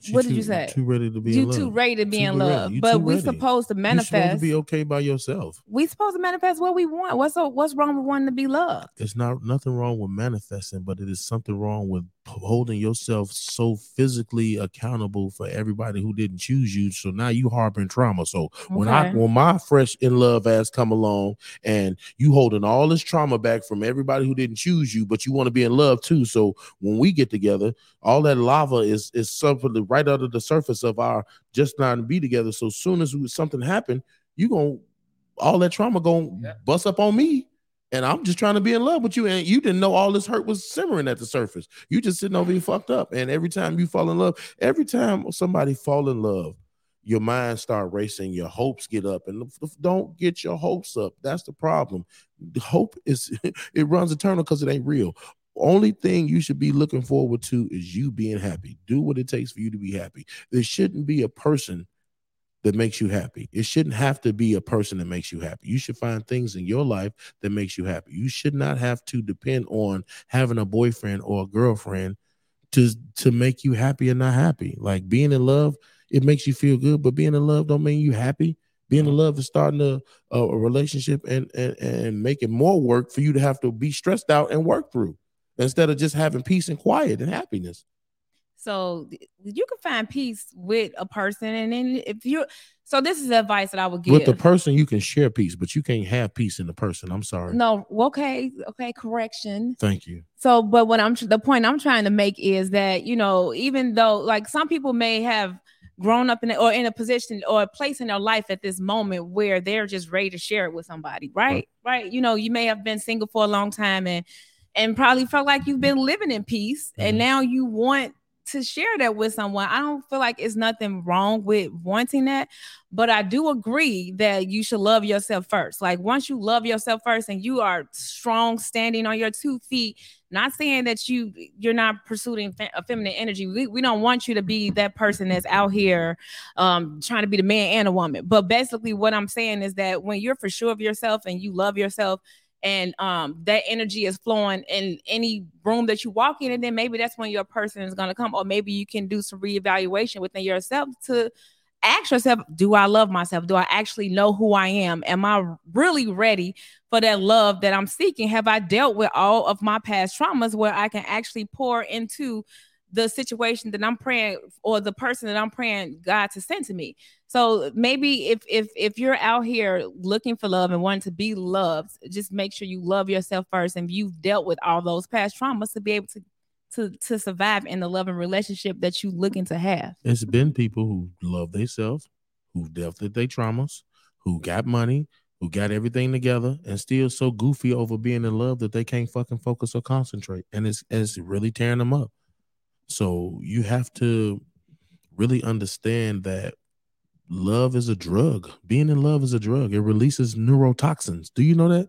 she what too, did you say? Too ready to be you in love. too ready to be too in love. But we supposed to manifest. You're supposed to be okay by yourself. We supposed to manifest what we want. What's what's wrong with wanting to be loved? There's not nothing wrong with manifesting, but it is something wrong with holding yourself so physically accountable for everybody who didn't choose you. So now you harboring trauma. So okay. when I when my fresh in love ass come along and you holding all this trauma back from everybody who didn't choose you, but you want to be in love too. So when we get together, all that lava is is something right under the surface of our just not to be together. So soon as something happen, you gonna all that trauma gonna yeah. bust up on me and I'm just trying to be in love with you. And you didn't know all this hurt was simmering at the surface. You just sitting over here fucked up. And every time you fall in love, every time somebody fall in love, your mind start racing, your hopes get up, and don't get your hopes up. That's the problem. Hope is it runs eternal because it ain't real. Only thing you should be looking forward to is you being happy. Do what it takes for you to be happy. There shouldn't be a person that makes you happy. It shouldn't have to be a person that makes you happy. You should find things in your life that makes you happy. You should not have to depend on having a boyfriend or a girlfriend to to make you happy and not happy. Like being in love, it makes you feel good, but being in love don't make you happy. Being in love is starting a, a, a relationship and, and and making more work for you to have to be stressed out and work through instead of just having peace and quiet and happiness. So you can find peace with a person, and then if you so this is advice that I would give. With the person, you can share peace, but you can't have peace in the person. I'm sorry. No, okay, okay, correction. Thank you. So, but what I'm the point I'm trying to make is that you know, even though like some people may have grown up in or in a position or a place in their life at this moment where they're just ready to share it with somebody, right? Right. right. You know, you may have been single for a long time and and probably felt like you've been living in peace, mm-hmm. and now you want to share that with someone. I don't feel like it's nothing wrong with wanting that, but I do agree that you should love yourself first. Like once you love yourself first and you are strong standing on your two feet, not saying that you you're not pursuing fe- a feminine energy. We, we don't want you to be that person that's out here um trying to be the man and a woman. But basically what I'm saying is that when you're for sure of yourself and you love yourself, and um that energy is flowing in any room that you walk in and then maybe that's when your person is going to come or maybe you can do some reevaluation within yourself to ask yourself do i love myself? Do i actually know who i am? Am i really ready for that love that i'm seeking? Have i dealt with all of my past traumas where i can actually pour into the situation that I'm praying or the person that I'm praying God to send to me. So maybe if if if you're out here looking for love and wanting to be loved, just make sure you love yourself first and you've dealt with all those past traumas to be able to to to survive in the loving relationship that you're looking to have. It's been people who love themselves, who've dealt with their traumas, who got money, who got everything together and still so goofy over being in love that they can't fucking focus or concentrate. And it's it's really tearing them up. So you have to really understand that love is a drug. Being in love is a drug. It releases neurotoxins. Do you know that?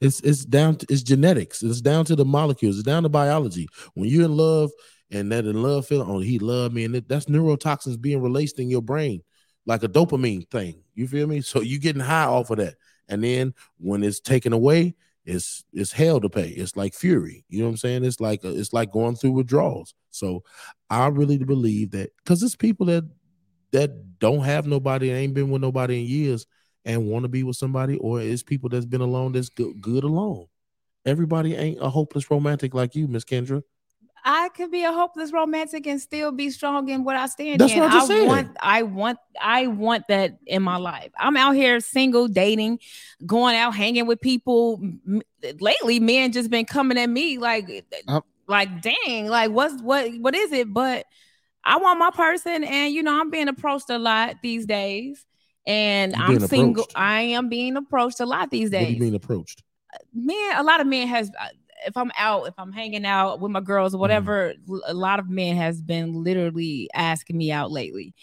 It's it's down to it's genetics. It's down to the molecules. It's down to biology. When you're in love, and that in love feeling, oh, he loved me, and it, that's neurotoxins being released in your brain, like a dopamine thing. You feel me? So you're getting high off of that, and then when it's taken away, it's it's hell to pay. It's like fury. You know what I'm saying? It's like a, it's like going through withdrawals. So I really believe that because it's people that that don't have nobody, ain't been with nobody in years, and want to be with somebody, or it's people that's been alone that's good, good alone. Everybody ain't a hopeless romantic like you, Miss Kendra. I could be a hopeless romantic and still be strong in what I stand That's in. what I saying. want, I want, I want that in my life. I'm out here single, dating, going out, hanging with people. Lately, men just been coming at me like, Uh. like, dang, like, what's what, what is it? But I want my person, and you know, I'm being approached a lot these days, and I'm single. approached? I am being approached a lot these What do days you mean approached? Man, a lot of men has uh, if i'm out if i'm hanging out with my girls or whatever a lot of men has been literally asking me out lately.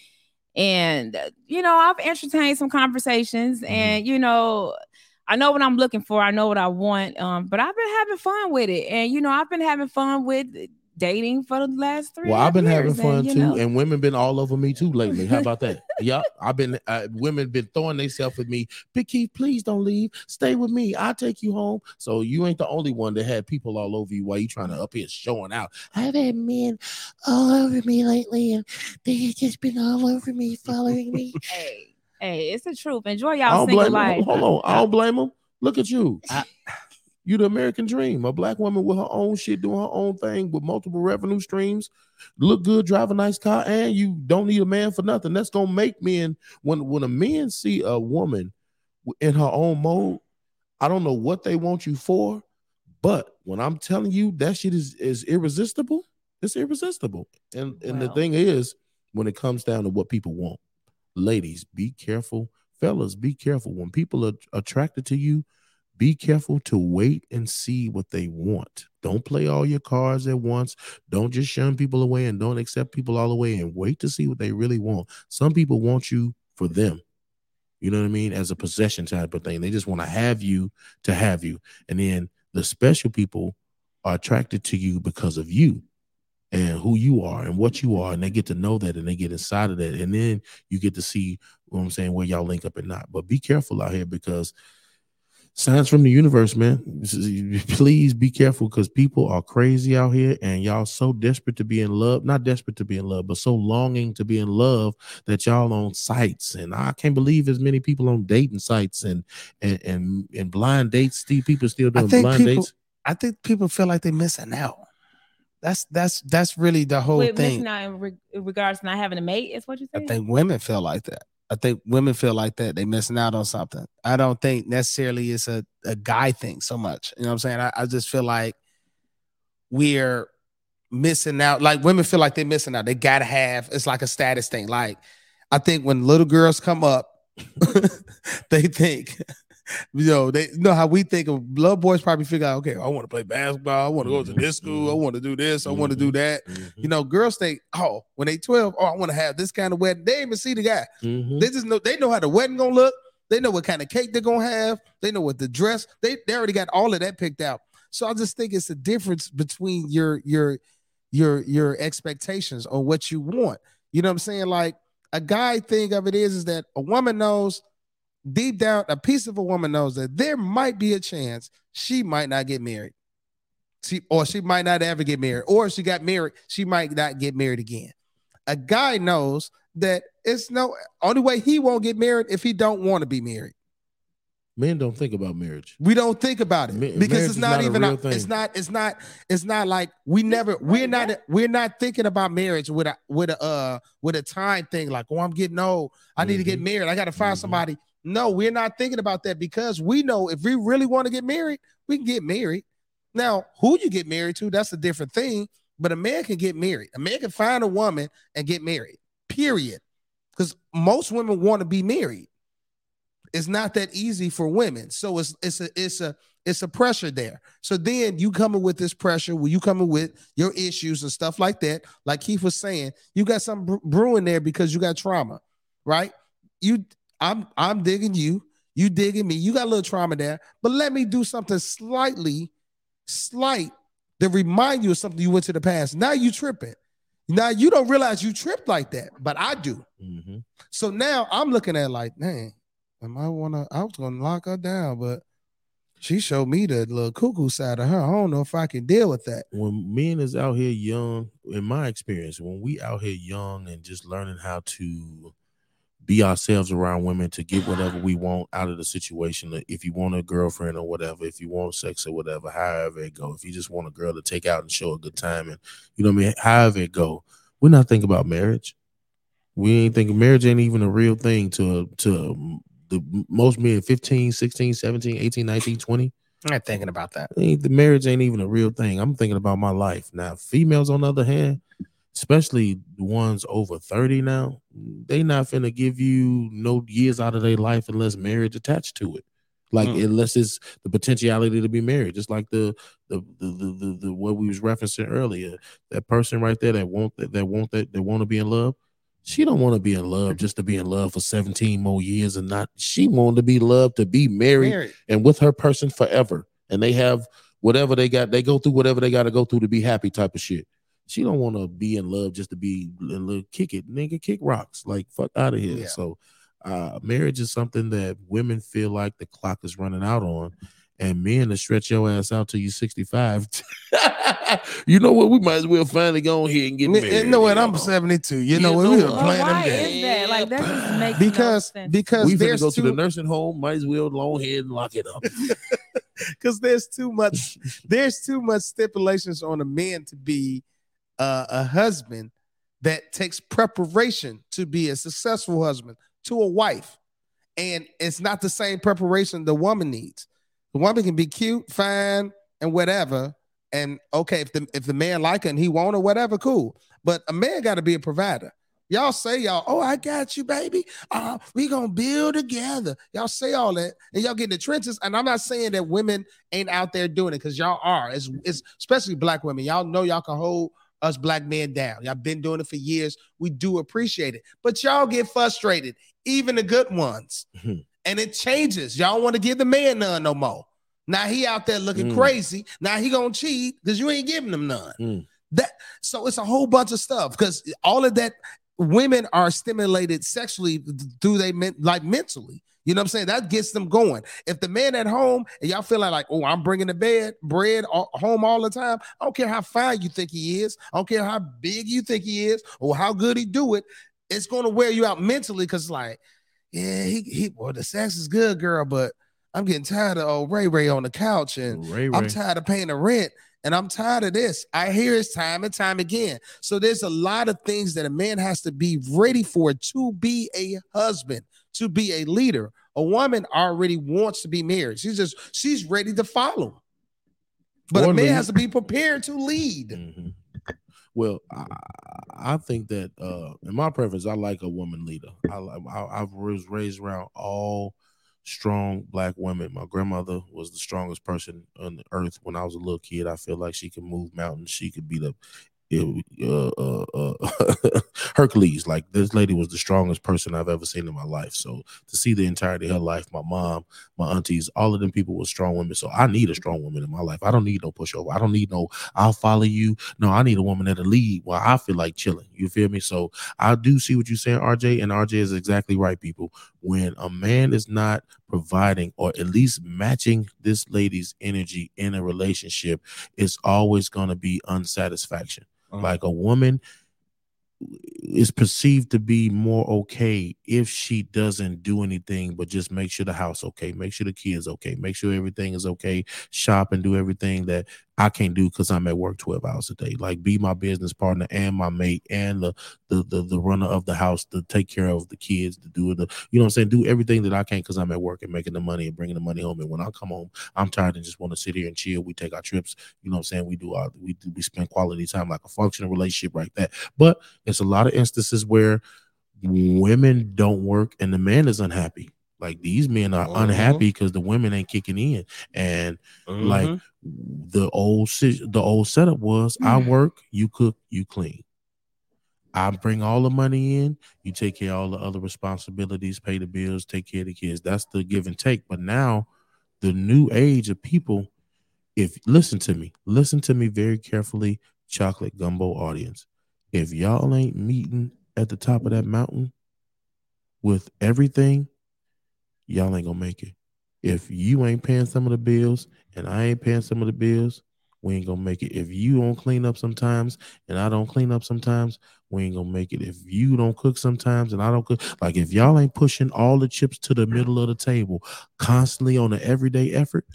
And you know i've entertained some conversations and you know i know what i'm looking for i know what i want um but i've been having fun with it. And you know i've been having fun with dating for the last three Well, I've been having fun and, too, know, and women been all over me too lately. How about that? yeah, I've been uh, women been throwing themselves at me. Big Keith, please don't leave. Stay with me. I'll take you home. So you ain't the only one that had people all over you while you trying to up here showing out. I've had men all over me lately, and they just been all over me, following me. hey hey it's the truth enjoy y'all don't single blame life them. Hold on, I don't blame them. Look at you. You the American dream. A black woman with her own shit, doing her own thing with multiple revenue streams, look good, drive a nice car, and you don't need a man for nothing. That's gonna make men when when a man see a woman in her own mode. I don't know what they want you for, but when I'm telling you that shit is is irresistible, it's irresistible. And and the thing is, when it comes down to what people want, ladies, be careful. Fellas, be careful. When people are attracted to you, be careful to wait and see what they want. Don't play all your cards at once. Don't just shun people away and don't accept people all the way and wait to see what they really want. Some people want you for them. You know what I mean? As a possession type of thing. They just want to have you to have you. And then the special people are attracted to you because of you and who you are and what you are. And they get to know that and they get inside of that. And then you get to see what I'm saying, where y'all link up or not. But be careful out here because signs from the universe, man. Please be careful because people are crazy out here and y'all so desperate to be in love, not desperate to be in love, but so longing to be in love that y'all on sites. And I can't believe as many people on dating sites and and and, and blind dates. Steve, people still I doing blind people- dates. I think people feel like they're missing out. That's that's that's really the whole with thing. missing out in, re- in regards to not having a mate is what you I think women feel like that. I think women feel like that. They missing out on something. I don't think necessarily it's a, a guy thing so much. You know what I'm saying? I, I just feel like we're missing out. Like women feel like they're missing out. They gotta have it's like a status thing. Like I think when little girls come up, they think, you know, they you know how we think of little boys probably figure out, okay, I want to play basketball, I want to go to this school, I want to do this, I want to do that. Mm-hmm. You know, girls think, oh, when they 12, oh, I want to have this kind of wedding. They even see the guy. Mhm. They just know they know how the wedding gonna look. They know what kind of cake they're gonna have. They know what the dress. They they already got all of that picked out. So I just think it's the difference between your your your your expectations on what you want. You know what I'm saying? Like a guy thing of it is is that a woman knows deep down, a piece of a woman knows that there might be a chance she might not get married. She or she might not ever get married, or if she got married, she might not get married again. A guy knows that it's no only way he won't get married if he don't want to be married. Men don't think about marriage. We don't think about it Ma- because it's not, not even real a- it's not it's not it's not like we never we're not we're not thinking about marriage with a with a uh with a time thing like oh I'm getting old I need to get Mhm. married I got to find Mhm. somebody no we're not thinking about that because we know if we really want to get married we can get married now who you get married to that's a different thing but a man can get married a man can find a woman and get married period because most women want to be married it's not that easy for women. So it's it's a it's a it's a pressure there. So then you coming with this pressure, when you coming with your issues and stuff like that, like Keith was saying, you got some brewing there because you got trauma, right? You, I'm I'm digging you, you digging me. You got a little trauma there, but let me do something slightly slight that remind you of something you went to the past. Now you tripping. Now you don't realize you tripped like that, but I do. Mhm. So now I'm looking at like, man, I might wanna I was gonna lock her down, but she showed me the little cuckoo side of her. I don't know if I can deal with that. when men is out here young, in my experience, when we out here young and just learning how to be ourselves around women to get whatever we want out of the situation. If you want a girlfriend or whatever, if you want sex or whatever, however it go. If you just want a girl to take out and show a good time and you know what I mean, however it go. We're not thinking about marriage. We ain't thinking marriage ain't even a real thing to to the most men 15, 16, 17, 18, 19, 20 I'm not thinking about that. the marriage ain't even a real thing. I'm thinking about my life. Now, females on the other hand, especially the ones over 30 now, they not finna give you no years out of their life unless marriage attached to it. Like Mm. unless it's the potentiality to be married, just like the the the the, the, the what we was referencing earlier. That person right there that want that that want that they want to be in love. She don't want to be in love just to be in love for 17 more years and not she want to be loved to be married Married. and with her person forever. And they have whatever they got, they go through whatever they got to go through to be happy type of shit. She don't want to be in love just to be in love, kick it, nigga, kick rocks. Like fuck out of here. Yeah. So uh marriage is something that women feel like the clock is running out on. And men to stretch your ass out till you 65. you know what? We might as well finally go on here and get married. You married. know what? I'm know? 72. You You know what? We were what? Well, playing them why games. is that? Like that just makes Because no sense. because We finna there's go to the nursing home. Might as well go ahead and lock it up. because there's too much there's too much stipulations on a man to be uh, a husband that takes preparation to be a successful husband to a wife and it's not the same preparation the woman needs the woman can be cute fine and whatever and okay if the if the man like her and he want her whatever cool but a man got to be a provider Y'all say y'all, oh, I got you, baby. Uh, we gonna build together. Y'all say all that, and y'all get in the trenches. And I'm not saying that women ain't out there doing it because y'all are. It's, it's especially black women. Y'all know y'all can hold us black men down. Y'all been doing it for years. We do appreciate it, but y'all get frustrated, even the good ones, Mhm. and it changes. Y'all want to give the man none no more. Now he out there looking Mm. crazy. Now he gonna cheat because you ain't giving him none. Mm. That so it's a whole bunch of stuff because all of that women are stimulated sexually through they men, like mentally. You know what I'm saying? That gets them going. If the man at home and y'all feeling like, oh, I'm bringing the bed bread all, home all the time. I don't care how fine you think he is. I don't care how big you think he is or how good he do it. It's going to wear you out mentally because like, yeah, he he. Well, the sex is good, girl, but I'm getting tired of old Ray Ray on the couch and Ray I'm tired of paying the rent and I'm tired of this. I hear it time and time again. So there's a lot of things that a man has to be ready for to be a husband, to be a leader. A woman already wants to be married. She's just she's ready to follow. But Or a man lead. has to be prepared to lead. Mhm. Well, I, I think that uh, in my preference, I like a woman leader. I, I I was raised around all strong black women. My grandmother was the strongest person on the earth when I was a little kid. I feel like she could move mountains. She could be the uh, uh, uh, Hercules. Like this lady was the strongest person I've ever seen in my life. So to see the entirety of her life, my mom, my aunties, all of them people were strong women. So I need a strong woman in my life. I don't need no pushover. I don't need no I'll follow you. No, I need a woman that'll lead while I feel like chilling. You feel me? So I do see what you're saying, RJ, and RJ is exactly right, people. When a man is not providing or at least matching this lady's energy in a relationship, it's always going to be unsatisfaction. Mhm. Like a woman is perceived to be more okay if she doesn't do anything but just make sure the house okay, make sure the kids okay, make sure everything is okay, shop and do everything that I can't do because I'm at work 12 hours a day. Like be my business partner and my mate and the the the, the runner of the house to take care of the kids, to do the you know what I'm saying, do everything that I can because I'm at work and making the money and bringing the money home. And when I come home, I'm tired and just want to sit here and chill. We take our trips, you know what I'm saying. We do our we do we spend quality time like a functional relationship like that. But it's a lot of instances where women don't work and the man is unhappy. Like these men are Mhm. unhappy because the women ain't kicking in, and like Mhm. the old the old setup was I work, you cook, you clean. I bring all the money in, you take care of all the other responsibilities, pay the bills, take care of the kids. That's the give and take. But now the new age of people, If listen to me, listen to me very carefully, chocolate gumbo audience. If y'all ain't meeting at the top of that mountain with everything, y'all ain't gonna make it. If you ain't paying some of the bills and I ain't paying some of the bills, we ain't gonna make it. If you don't clean up sometimes and I don't clean up sometimes, we ain't gonna make it. If you don't cook sometimes and I don't cook, like if y'all ain't pushing all the chips to the middle of the table constantly on an everyday effort,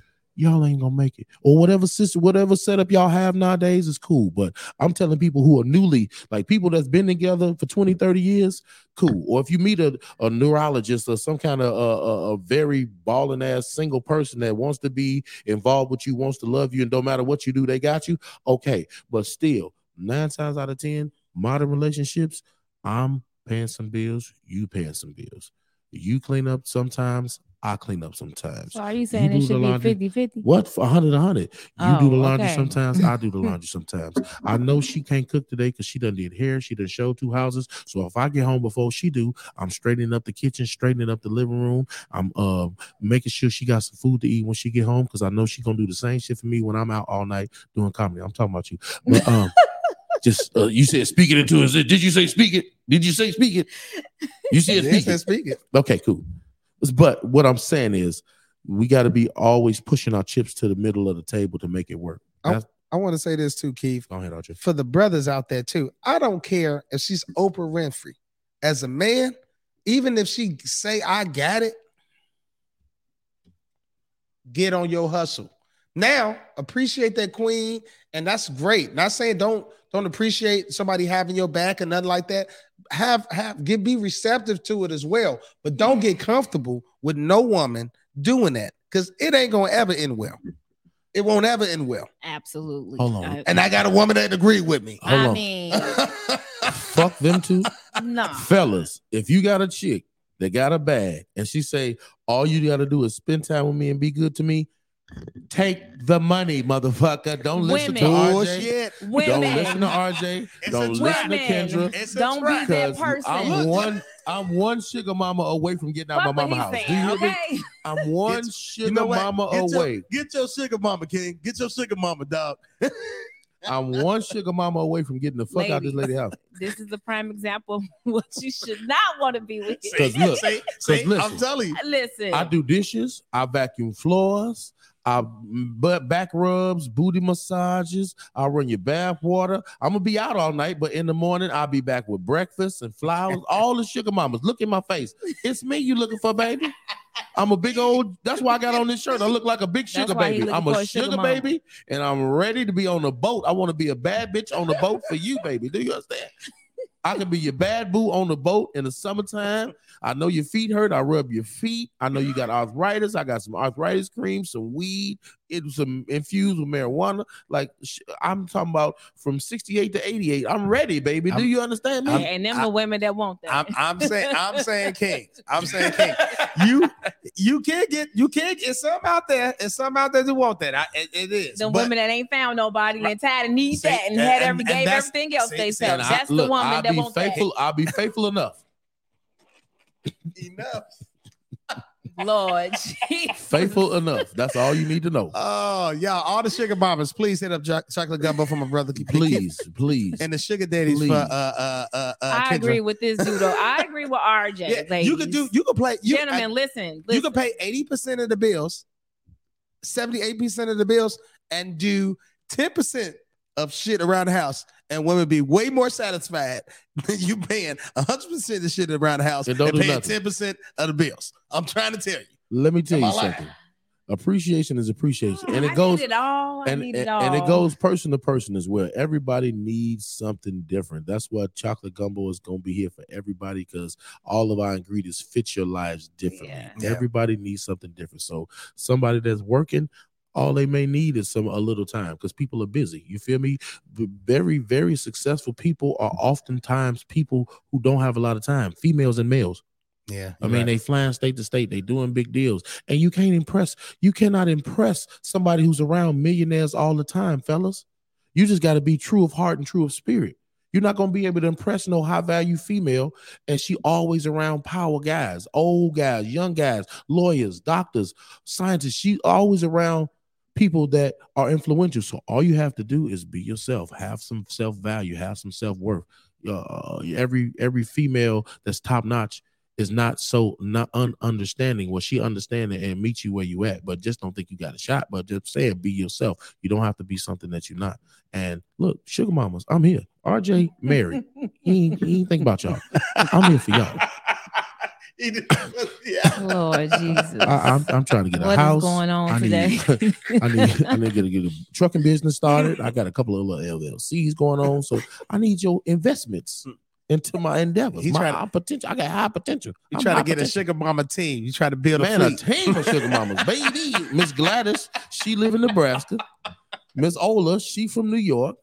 y'all ain't gonna make it. Or whatever system, whatever setup y'all have nowadays is cool. But I'm telling people who are newly, like people that's been together for 20, 30 years, cool. Or if you meet a, a neurologist or some kind of uh, a, a very balling ass single person that wants to be involved with you, wants to love you, and no matter what you do, they got you. Okay, but still, nine times out of ten, modern relationships, I'm paying some bills, you paying some bills. You clean up sometimes, I clean up sometimes. So are you saying do it the should be laundry. 50 50? What for 100 100? You do the Oh, laundry okay. sometimes, I do the laundry sometimes. I know she can't cook today because she done did hair, she done show two houses. So if I get home before she do, I'm straightening up the kitchen, straightening up the living room. I'm uh making sure she got some food to eat when she get home because I know she gonna do the same shit for me when I'm out all night doing comedy. I'm talking about you. But um just uh, you said speak it into it. Did you say speak it? Did you say speak it? You said Yes, speak it. speak it. Okay, cool. But what I'm saying is, we got to be always pushing our chips to the middle of the table to make it work. That's, I want to say this too, Keith. go ahead, RJ. For the brothers out there too, I don't care if she's Oprah Winfrey. As a man, even if she say I got it, get on your hustle. Now, appreciate that queen, and that's great. Not saying don't don't appreciate somebody having your back and nothing like that. Have have get be receptive to it as well, but don't get comfortable with no woman doing that because it ain't gonna ever end well. It won't ever end well. Absolutely. Hold on. I, And I got a woman that agree with me. Hold I on. mean, Fuck them two. no. Fellas, if you got a chick that got a bag and she say, all you got to do is spend time with me and be good to me, take the money, motherfucker. Don't listen to Women. RJ. Bullshit. Don't listen to RJ. It's Don't a listen to Kendra. It's a Don't be trap. that Because person. I'm one, I'm one sugar mama away from getting out Fuck my what mama he's house. Do you saying, hear me? okay? I'm one Get- sugar You know what? mama Get your- away. Get your sugar mama, King. Get your sugar mama, dog. I'm one sugar mama away from getting the fuck out this lady house. This is a prime example of what you should not want to be with. Cause look, See, cause see, listen. I'm telling you. Listen, I do dishes, I vacuum floors, I butt back rubs, booty massages, I run your bath water. I'm gonna be out all night, but in the morning I'll be back with breakfast and flowers. all the sugar mamas. Look in my face. It's me you looking for, baby. I'm a big old. That's why I got on this shirt. I look like a big sugar baby. I'm a sugar sugar baby, and I'm ready to be on the boat. I want to be a bad bitch on the boat for you, baby. Do you understand? I can be your bad boo on the boat in the summertime. I know your feet hurt. I rub your feet. I know you got arthritis. I got some arthritis cream, some weed, it was some infused with marijuana. Like I'm talking about from 68 to 88. I'm ready, baby. Do I'm- you understand me? I'm- and them I- the women that want that. I'm, I'm saying I'm saying king. I'm saying king. You you can't get you can't it's some out there. It's some out there that want that. I, it, it is. the But women that ain't found nobody and tired and need See, that and and- had every and gave that's- everything else see, they see, felt. And I- That's the look, woman I'll that be want faithful. I'll be faithful enough. Enough. that. Lord, Jesus. Faithful enough. That's all you need to know. Oh, y'all, all the sugar bombers, please hit up Cho- chocolate gumbo for my brother. Please, please. And the sugar daddies Please. for uh uh uh, uh I Kendra. agree with this dude. I agree with RJ. Yeah, ladies. you could do you could play you, Gentlemen, I- listen, you listen. can pay 80% of the bills, 78% of the bills, and do 10% of shit around the house. And women be way more satisfied than you paying 100% of the shit around the house And and, don't do paying nothing. 10% of the bills. I'm trying to tell you. Let me tell you I lying? something. Appreciation is appreciation, and I it goes it all. And, and, it all. and it goes person to person as well. Everybody needs something different. That's why chocolate gumbo is gonna be here for everybody because all of our ingredients fit your lives differently. Yeah. Yeah. Everybody needs something different. So somebody that's working, all they may need is some a little time because people are busy. You feel me? Very, very successful people are mm-hmm. oftentimes people who don't have a lot of time, females and males. Yeah. I mean, they flying state to state, they doing big deals, and you can't impress. You cannot impress somebody who's around millionaires all the time, fellas. You just got to be true of heart and true of spirit. You're not gonna be able to impress no high value female, and she always around power guys, old guys, young guys, lawyers, doctors, scientists. She always around people that are influential. So all you have to do is be yourself. Have some self value. Have some self worth. Uh, every every female that's top notch is not so not ununderstanding. Well, she understanding and meet you where you at, but just don't think you got a shot. But just say it, be yourself. You don't have to be something that you're not. And look, sugar mamas, I'm here. RJ, Mary, he, he ain't think about y'all. I'm here for y'all. He did- yeah. Lord Jesus. I, I'm, I'm trying to get a What is house. going on I today? need, I need, I need to get a trucking business started. I got a couple of little LLCs going on, so I need your investments into my endeavors. He's my trying to- high potential. I got high potential. You I'm try to high get a sugar mama team. You try to build a man, a team of sugar mamas, baby. Miss Gladys, she live in Nebraska. Miss Ola, she from New York.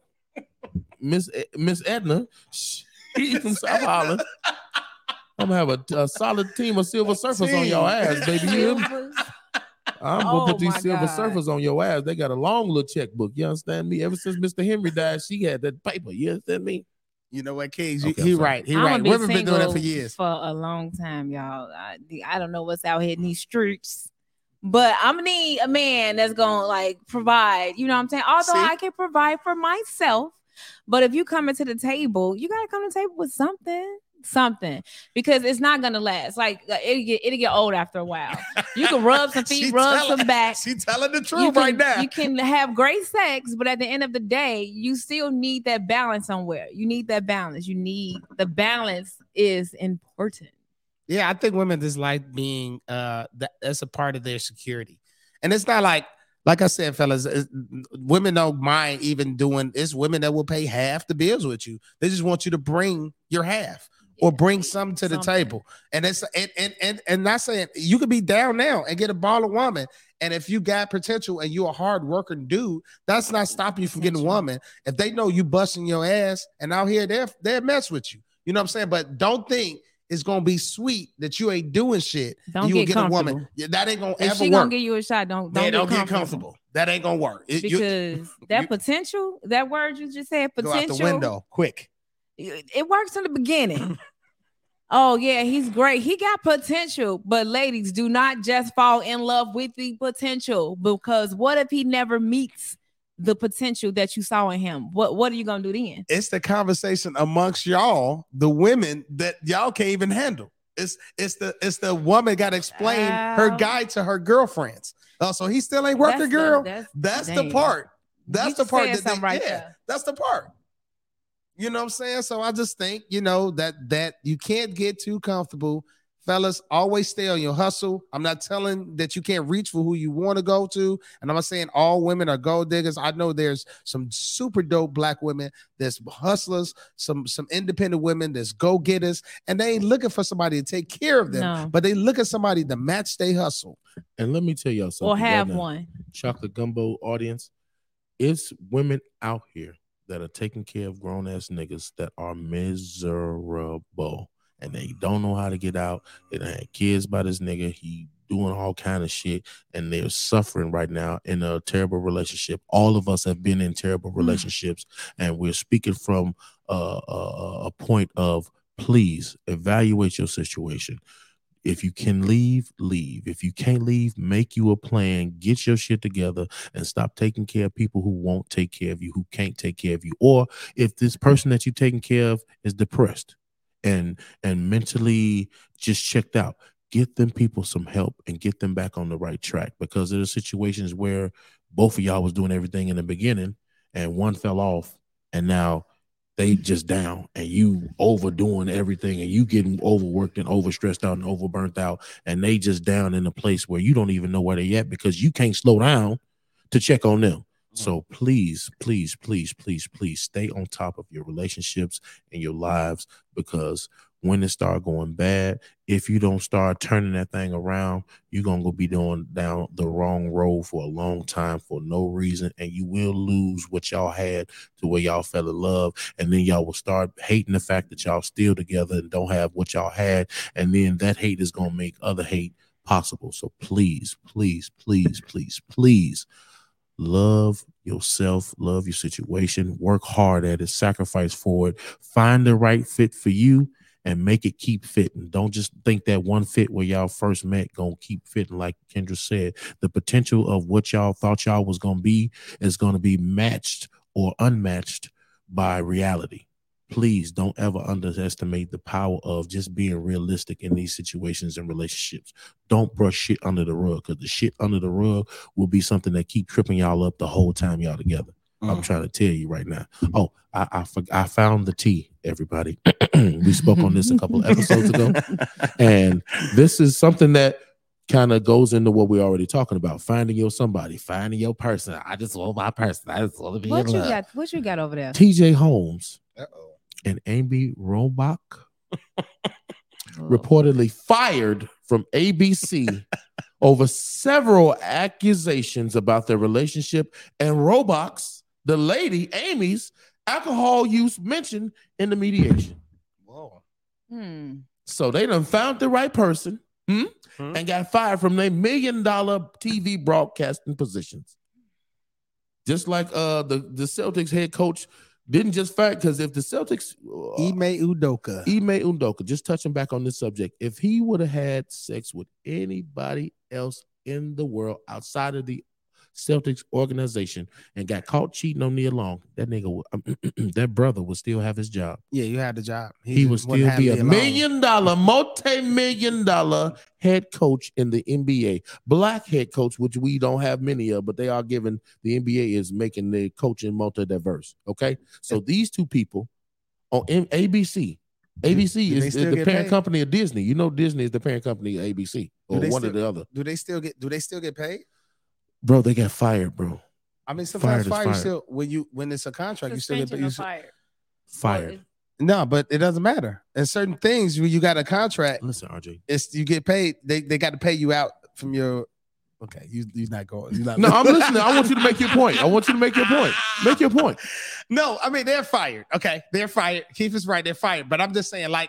Miss Miss Edna, she from South Holland. I'm gonna have a, a solid team of silver surfers on your ass, baby. You hear me? Silvers. I'm gonna Oh put these silver God. surfers on your ass. They got a long little checkbook. You understand me? Ever since Mr. Henry died, she had that paper. You understand me? You know what, Kings? Okay, he right. He I'ma right. be Women been doing that for years. For a long time, y'all. I, I don't know what's out here in these streets. But I'm gonna need a man that's gonna like provide, you know what I'm saying? Although See? I can provide for myself, but if you come into the table, you gotta come to the table with something, something, because it's not gonna last. Like it'll get it'll get old after a while. You can rub some feet, rub telling- some back. She telling the truth can, right now. you can have great sex, but at the end of the day, you still need that balance somewhere. You need that balance. You need the balance is important. Yeah, I think women just like being uh that, that's a part of their security. And it's not like like I said, fellas, women don't mind even doing it's women that will pay half the bills with you. They just want you to bring your half or bring something to the Something. table. And it's and and and, and not saying you could be down now and get a ball of woman. And if you got potential and you're a hard working dude, that's not stopping you from getting a woman. If they know you busting your ass and out here they're they're mess with you. You know what I'm saying? But don't think it's gonna be sweet that you ain't doing shit. Don't you get get a woman. Yeah, that ain't gonna If ever she work. gonna give you a shot, don't don't, Man, get, don't comfortable. get comfortable. That ain't gonna work. It, you- because that you- potential, that word you just said, potential. go out the window quick. It works in the beginning. oh yeah, he's great. He got potential, but ladies, do not just fall in love with the potential because what if he never meets the potential that you saw in him? What what are you gonna do then? It's the conversation amongst y'all, the women that y'all can't even handle. It's it's the it's the woman got to explain her guy to her girlfriends. Oh, so he still ain't working, That's the- girl. that's- That's the part. That's the part that they, right yeah, there. that's the part. You know what I'm saying? So I just think, you know, that that you can't get too comfortable. Fellas, always stay on your hustle. I'm not telling that you can't reach for who you want to go to. And I'm not saying all women are gold diggers. I know there's some super dope black women, there's hustlers, some some independent women, there's go-getters, and they ain't looking for somebody to take care of them, No. but they look at somebody to match their hustle. And let me tell y'all something. Or right have now. one. chocolate gumbo audience, it's women out here that are taking care of grown ass niggas that are miserable and they don't know how to get out. They had kids by this nigga. He doing all kind of shit and they're suffering right now in a terrible relationship. All of us have been in terrible relationships and we're speaking from uh, a, a point of please evaluate your situation. If you can leave, leave. If you can't leave, make you a plan, get your shit together, and stop taking care of people who won't take care of you, who can't take care of you. Or if this mm. person that you're taking care of is depressed and and mentally just checked out, get them people some help and get them back on the right track. Because there are situations where both of y'all was doing everything in the beginning and one fell off, and now they just down and you overdoing everything and you getting overworked and overstressed out and overburnt out and they just down in a place where you don't even know where they at because you can't slow down to check on them. Mm-hmm. So please, please, please, please, please stay on top of your relationships and your lives because when it start going bad, if you don't start turning that thing around, you're gonna go be doing down the wrong road for a long time for no reason, and you will lose what y'all had to where y'all fell in love, and then y'all will start hating the fact that y'all still together and don't have what y'all had, and then that hate is gonna make other hate possible. So please, please, please, please, please love yourself, love your situation, work hard at it, sacrifice for it, find the right fit for you, and make it keep fitting. Don't just think that one fit where y'all first met gonna keep fitting. Like Kendra said, the potential of what y'all thought y'all was gonna be is gonna be matched or unmatched by reality. Please don't ever underestimate the power of just being realistic in these situations and relationships. Don't brush shit under the rug because the shit under the rug will be something that keep tripping y'all up the whole time y'all together. I'm Mm. trying to tell you right now. Oh, I I, I found the tea, everybody. we spoke on this a couple episodes ago, and this is something that kind of goes into what we're already talking about: finding your somebody, finding your person. I just want my person. I just want to be What in you love. got? What you got over there? T.J. Holmes Uh-oh. and Amy Robach oh. reportedly fired from ABC over several accusations about their relationship and Robach's, the lady Amy's alcohol use mentioned in the mediation. Whoa. Hmm. So they done found the right person hmm, Hmm. and got fired from their million dollar TV broadcasting positions. Just like uh the, the Celtics head coach didn't just fire because if the Celtics uh, Ime Udoka. Ime Undoka, just touching back on this subject, if he would have had sex with anybody else in the world outside of the Celtics organization and got caught cheating on Nia Long, that nigga, would- um, that brother would still have his job. yeah, you had the job. He, would wouldn't still be a million dollar, multi million dollar head coach in the NBA. Black head coach, which we don't have many of, but they are given the NBA is making the coaching multi diverse. Okay. So these two people on ABC, ABC is, is the parent paid? company of Disney. You know, Disney is the parent company of ABC or one or the other. Do they still get? Do they still get paid? Bro, they got fired, bro. I mean, sometimes Fired is fire you fired. still when you when it's a contract, you still get. Suspension You or still, fired? Fired. no, but it doesn't matter. And certain things when you got a contract, Listen, RJ. it's you get paid. They they got to pay you out from your. Okay, you you're not going. You're not. No, I'm listening. I want you to make your point. I want you to make your point. Make your point. No, I mean they're fired. Okay, they're fired. Keith is right. They're fired. But I'm just saying, like,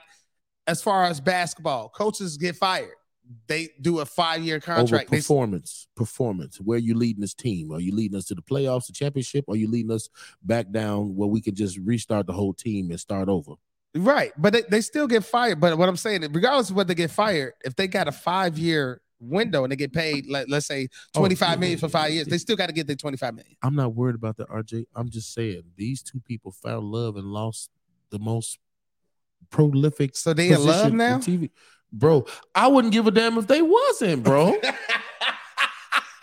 as far as basketball, coaches get fired. They do a five year over contract. They, performance. Performance. Where you leading this team? Are you leading us to the playoffs, the championship? Or are you leading us back down where we can just restart the whole team and start over? right, but they, they still get fired. But what I'm saying, regardless of what they get fired, if they got a five year window and they get paid, like let's say Oh, 25 million for five years, they still got to get their 25 million. I'm not worried about the RJ. I'm just saying these two people found love and lost the most prolific. So they in love now. TV. Bro, I wouldn't give a damn if they wasn't, bro.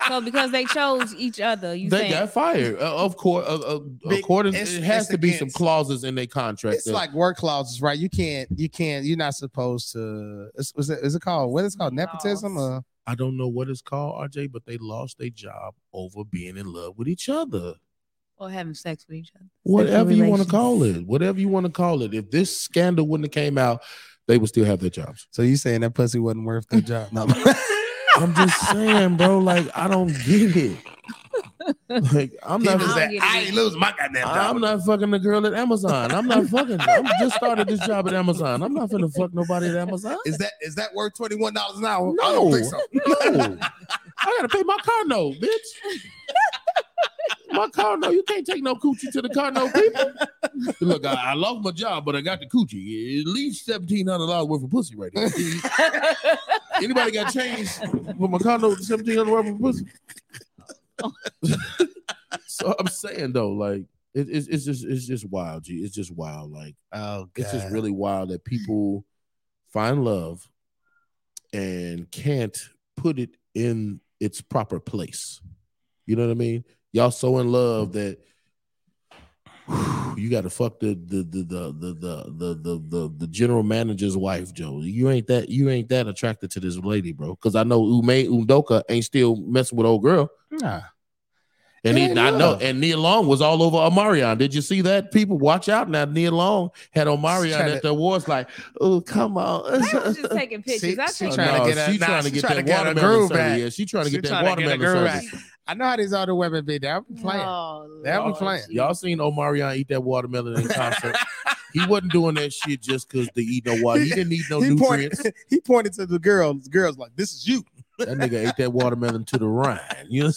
So because they chose each other, you they saying got fired. Uh, of course, uh, uh, according, it's- it has it's to be some clauses in their contract. It's that- like work clauses, right? You can't, you can't, you're not supposed to. Is, is it, is it called what is it called nepotism? Or I don't know what it's called, RJ, but they lost their job over being in love with each other. or having sex with each other? Whatever you want to call it, whatever you want to call it. If this scandal wouldn't have came out, they would still have their jobs. so you saying that pussy wasn't worth the job? No. I'm just saying, bro. Like I don't get it. Like I'm He not. was I like, I ain't losing my goddamn job. I'm not fucking the girl at Amazon. I'm not fucking. I'm just started this job at Amazon. I'm not gonna fuck nobody at Amazon. Is that is that worth twenty one dollars an hour? I No, don't think so. no. I gotta pay my car note, bitch. My car No, You can't take no coochie to the car No people. Look, I, I lost my job, but I got the coochie. At least seventeen hundred dollars worth of pussy right here. Anybody got change for my car note? Seventeen hundred worth of pussy. so I'm saying though, like it, it's it's just it's just wild, G. It's just wild. Like Oh, it's just really wild that people find love and can't put it in its proper place. You know what I mean? Y'all so in love that you got to fuck the the the the the the the the, the, the general manager's wife, Joe. You ain't that you ain't that attracted to this lady, bro. Because I know Ume Undoka ain't still messing with old girl. Nah. And he, ain't I know, and Nia Long was all over Omarion. Did you see that? People watch out now. Nia Long had Omarion at the awards, like, oh, come on. I was just taking pictures. See- I she think trying to get that- she nah, trying to she get trying that to get her watermelon groove service. back. Yeah, she trying to She get that to watermelon groove service. I know how these other women be. They'll be playing. Oh, They'll be playing. gee. Y'all seen Omarion eat that watermelon in concert? he wasn't doing that shit just because to eat no water. He didn't need no he nutrients. pointed. He pointed to the girls. The girls like, "This is you." That nigga ate that watermelon to the rind. You know?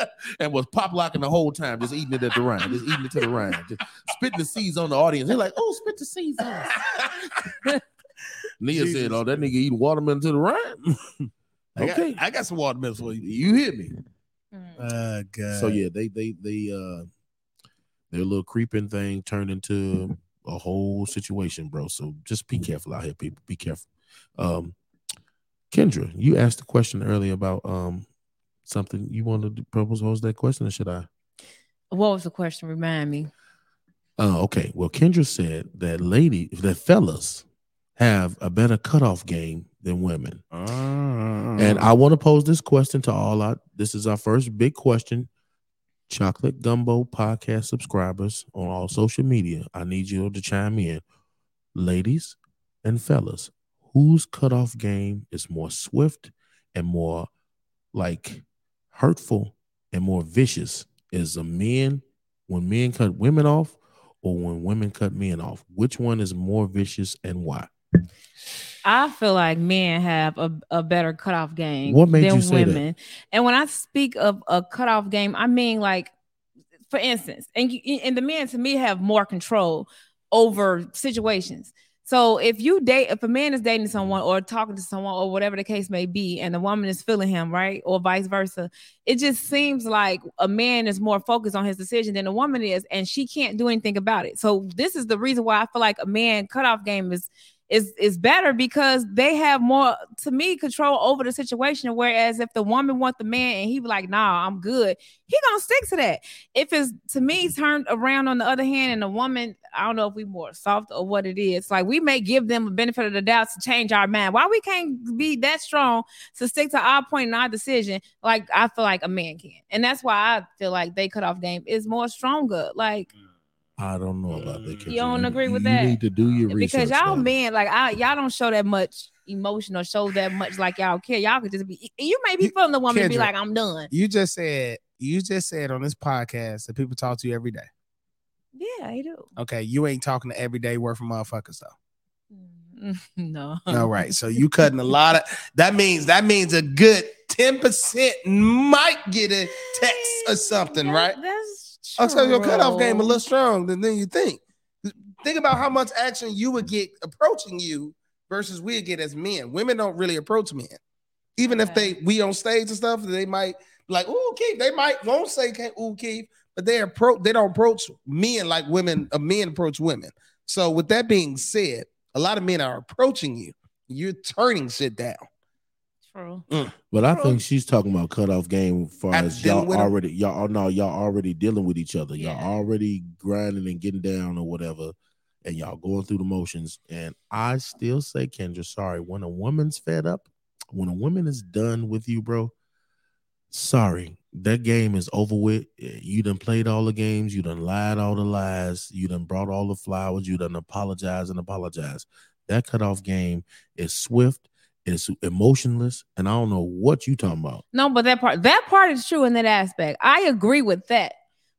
and was pop locking the whole time, just eating it at the rind, just eating it to the rind, just spitting the seeds on the audience. They're like, "Oh, spit the seeds on." us." Nia Jesus. said, "Oh, that nigga eating watermelon to the rind." I got, okay, I got some watermelon for you. you hit me. Uh, God. So yeah, they they they uh their little creeping thing turned into a whole situation, bro. So just be careful out here, people. Be careful. Um Kendra, you asked a question earlier about um something you wanted to propose. What that question, or should I? What was the question? Remind me. Uh, okay. Well, Kendra said that lady, that fellas have a better cutoff game than women. And ah. I want to pose this question to all our this is our first big question. Chocolate Gumbo podcast subscribers on all social media. I need you to chime in. Ladies and fellas, whose cutoff game is more swift and more like hurtful and more vicious? Is a men when men cut women off or when women cut men off? Which one is more vicious and why? I feel like men have a, a better cutoff game What made than you say that? women. And when I speak of a cutoff game, I mean like, for instance, and you, and the men to me have more control over situations. So if you date, if a man is dating someone or talking to someone or whatever the case may be, and the woman is feeling him, right, or vice versa, it just seems like a man is more focused on his decision than a woman is, and she can't do anything about it. So this is the reason why I feel like a man cutoff game is is is better because they have more to me control over the situation. Whereas if the woman want the man and he be like, nah, I'm good, he gonna stick to that. If it's to me mm-hmm. turned around on the other hand, and the woman, I don't know if we more soft or what it is. Like we may give them a benefit of the doubt to change our mind. Why we can't be that strong to stick to our point and our decision, like I feel like a man can. And that's why I feel like they cut off game is more stronger. Like I don't know about that. You Kendra. don't agree with you that? need to do your research. because y'all men like I, y'all don't show that much emotion or show that much like y'all care. Y'all could just be you may be You- feeling the woman and be like, I'm done. you just said you just said on this podcast that people talk to you every day. Yeah, I do. Okay, you ain't talking to everyday worth of motherfuckers though. Mm, No. All right, so you cutting a lot of. That means that means a good ten percent might get a text or something, right? That's Oh, so your cutoff game a little strong than, than you think. Think about how much action you would get approaching you versus we get as men. Women don't really approach men, even if they we on stage and stuff. They might be like, "Ooh, Keith." They might won't say, "Ooh, Keith," but they approach. They don't approach men like women. Uh, men approach women. So with that being said, a lot of men are approaching you. You're turning shit down. True. But I Bro. think she's talking about cutoff game as far as y'all with 'em? already y'all oh, no y'all already dealing with each other. Yeah. Y'all already grinding and getting down or whatever, and y'all going through the motions. And I still say, Kendra, sorry, when a woman's fed up, when a woman is done with you, bro, sorry, that game is over with. You done played all the games, you done lied all the lies, you done brought all the flowers, you done apologized and apologized. That cutoff game is swift, it's emotionless, and I don't know what you talking about. No, but that part that part is true in that aspect. I agree with that.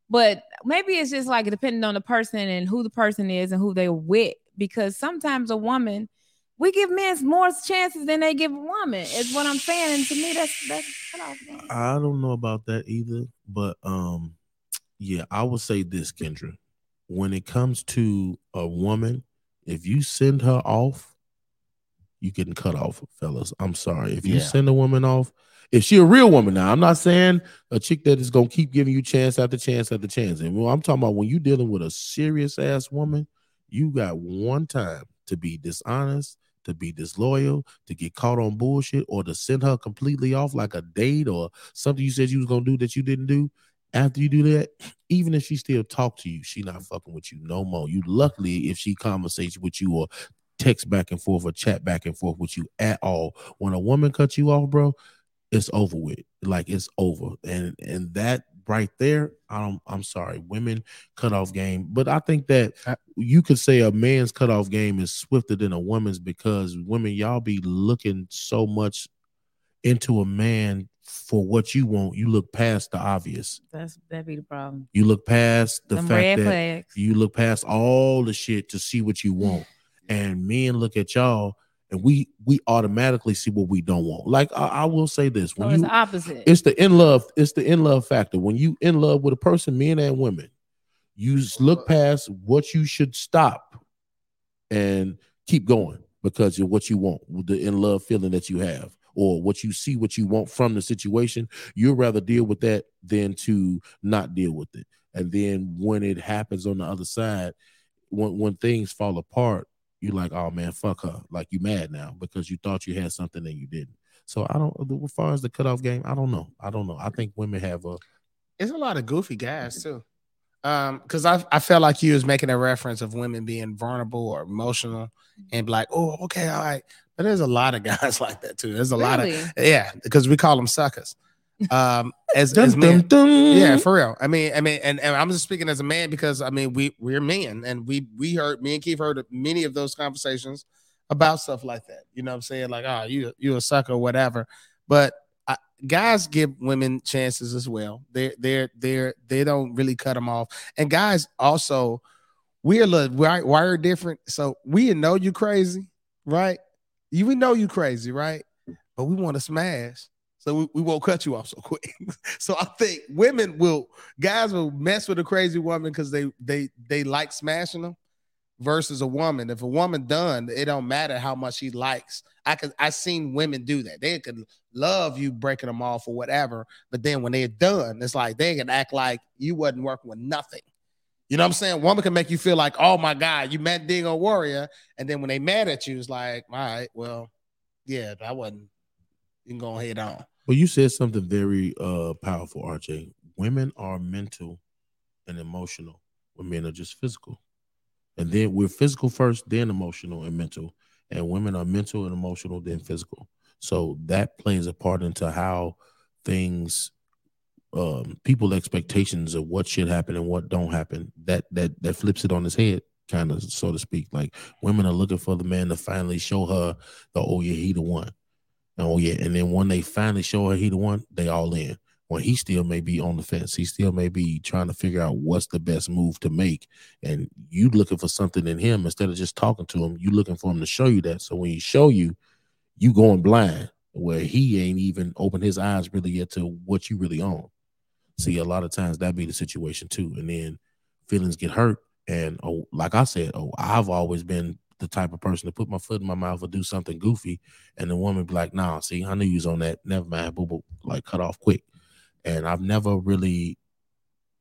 But maybe it's just like depending on the person and who the person is and who they're with. Because sometimes a woman, we give men more chances than they give a woman. Is what I'm saying. And to me, that's that's cut off game. I don't know about that either, but um, yeah, I would say this, Kendra. When it comes to a woman, if you send her off, you can cut off, fellas. I'm sorry. If you Yeah. send a woman off, if she a real woman now, I'm not saying a chick that is gonna keep giving you chance after chance after chance. And I'm talking about when you dealing with a serious ass woman, you got one time to be dishonest, to be disloyal, to get caught on bullshit, or to send her completely off like a date or something you said you was gonna do that you didn't do. After you do that, even if she still talk to you, she not fucking with you no more. You luckily if she conversates with you or text back and forth or chat back and forth with you at all. When a woman cuts you off, bro, it's over with. Like it's over. And and that right there, I don't I'm sorry, women cutoff game. But I think that you could say a man's cutoff game is swifter than a woman's because women, y'all be looking so much into a man for what you want. You look past the obvious. That's that'd be the problem. You look past the Them fact red that flags. you look past all the shit to see what you want. And men look at y'all and we we automatically see what we don't want. Like I, I will say this: So it's you, the opposite. it's the in love, it's the in love factor. When you in love with a person, men and women, you s- look past what you should stop and keep going because of what you want, the in love feeling that you have, or what you see, what you want from the situation. You'd rather deal with that than to not deal with it. And then when it happens on the other side, when when things fall apart, you're like, oh man, fuck her. Like you mad now because you thought you had something and you didn't. So I don't as far as the cutoff game, I don't know. I don't know. I think women have a It's a lot of goofy guys too. Um, because I I felt like you was making a reference of women being vulnerable or emotional and be like, oh, okay, all right. But there's a lot of guys like that too. There's a lot of yeah, because we call them suckers. Um, as, as Dun, men. dun, dun. Yeah, for real. I mean, I mean, and, and I'm just speaking as a man because I mean we we're men and we we heard me and Keith heard many of those conversations about stuff like that. You know what I'm saying? Like, oh, you you a sucker, whatever. But I, guys give women chances as well. They they're they're they don't really cut them off. And guys also we're a little wi- wired different. So we know you crazy, right? You we know you crazy, right? But we want to smash. So we, we won't cut you off so quick. so I think women will guys will mess with a crazy woman because they they they like smashing them versus a woman. If a woman done, it don't matter how much she likes. I could I seen women do that. They could love you breaking them off or whatever, but then when they're done, it's like they can act like you wasn't working with nothing. You know what I'm saying? Woman can make you feel like, oh my God, you met Dingo Warrior. And then when they mad at you, it's like, all right, well, yeah, I wasn't. You can go ahead on. Well, you said something very uh powerful, RJ. Women are mental and emotional, when men are just physical. And then we're physical first, then emotional and mental. And women are mental and emotional, then physical. So that plays a part into how things um people expectations of what should happen and what don't happen. That that that flips it on its head, kind of so to speak. Like women are looking for the man to finally show her the oh yeah, he the one. Oh yeah, and then when they finally show her he the one, they all in. When he still may be on the fence, he still may be trying to figure out what's the best move to make. And you looking for something in him instead of just talking to him, you looking for him to show you that. So when he show you, you going blind where he ain't even opened his eyes really yet to what you really own. See, a lot of times that be the situation too, and then feelings get hurt. And oh, like I said, oh, I've always been the type of person to put my foot in my mouth or do something goofy, and the woman be like, "Nah, see, I knew you was on that. Never mind, boo boo." Like cut off quick. And I've never really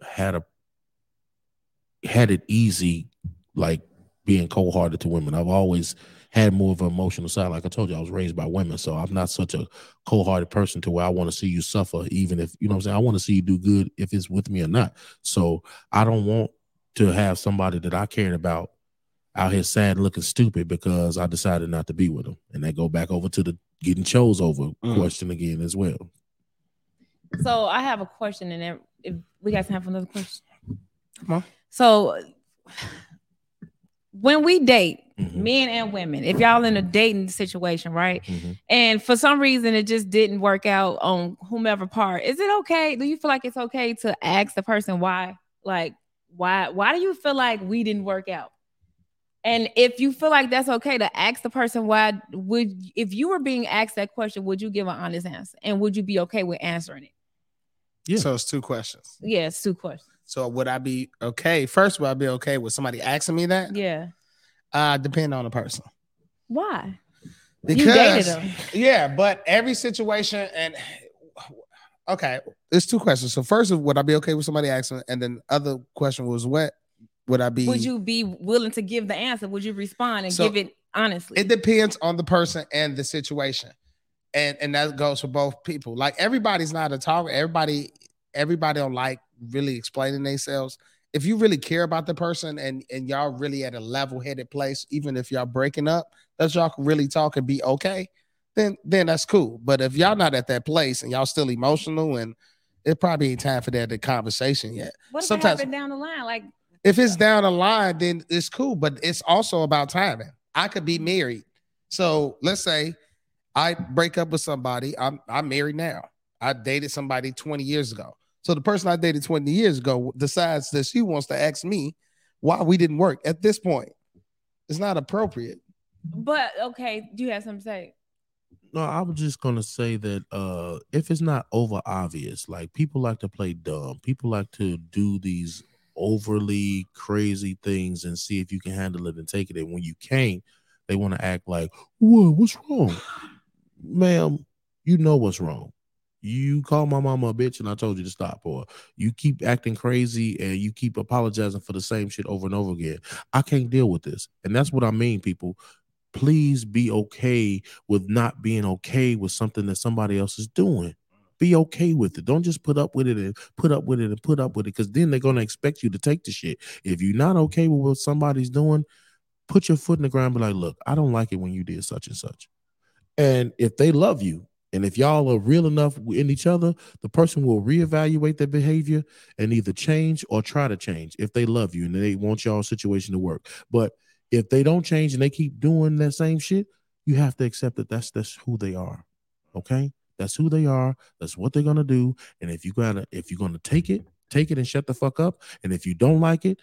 had a had it easy, like being cold hearted to women. I've always had more of an emotional side. Like I told you, I was raised by women, so I'm not such a cold hearted person to where I want to see you suffer, even if you know what I'm saying. I want to see you do good if it's with me or not. So I don't want to have somebody that I cared about out here sad looking stupid because I decided not to be with them. And they go back over to the getting chose over Mm. question again as well. So I have a question, and then if we got time for another question. Come on. So when we date, Mhm, men and women, if y'all in a dating situation, right? mhm. And for some reason it just didn't work out on whomever part, is it okay? Do you feel like it's okay to ask the person why? Like, why why do you feel like we didn't work out? And if you feel like that's okay to ask the person why, would if you were being asked that question, would you give an honest answer? And would you be okay with answering it? Yeah. So it's two questions. Yeah, it's two questions. So would I be okay? First, would I be okay with somebody asking me that? Yeah. Uh, depend on the person. Why? Because you dated them. yeah, but every situation and okay, there's two questions. So first, would I be okay with somebody asking? And then other question was what would I be? Would you be willing to give the answer? Would you respond and So, give it honestly? It depends on the person and the situation, and and that goes for both people. Like everybody's not a talker. Everybody everybody don't like really explaining themselves. If you really care about the person and and y'all really at a level headed place, even if y'all breaking up, that y'all can really talk and be okay, then then that's cool. But if y'all not at that place and y'all still emotional and it probably ain't time for that the conversation yet. what if sometimes- it happened down the line? Like, If it's down the line, then it's cool. But it's also about timing. I could be married. So let's say I break up with somebody. I'm I'm married now. I dated somebody 20 years ago. So the person I dated 20 years ago decides that she wants to ask me why we didn't work at this point. It's not appropriate. But okay, do you have something to say? No, I was just gonna say that uh if it's not over obvious, like people like to play dumb, people like to do these overly crazy things and see if you can handle it and take it. And when you can't, they want to act like, what? What's wrong? Ma'am, you know what's wrong. You call my mama a bitch and I told you to stop, or you keep acting crazy and you keep apologizing for the same shit over and over again. I can't deal with this. And that's what I mean, people. Please be okay with not being okay with something that somebody else is doing. Be okay with it. Don't just put up with it and put up with it and put up with it because then they're going to expect you to take the shit. If you're not okay with what somebody's doing, put your foot in the ground and be like, look, I don't like it when you did such and such. And if they love you, and if y'all are real enough in each other, the person will reevaluate their behavior and either change or try to change if they love you and they want y'all situation to work. But if they don't change and they keep doing that same shit, you have to accept that that's that's who they are. Okay? That's who they are. That's what they're gonna do. And if you gotta, if you're gonna take it, take it and shut the fuck up. And if you don't like it,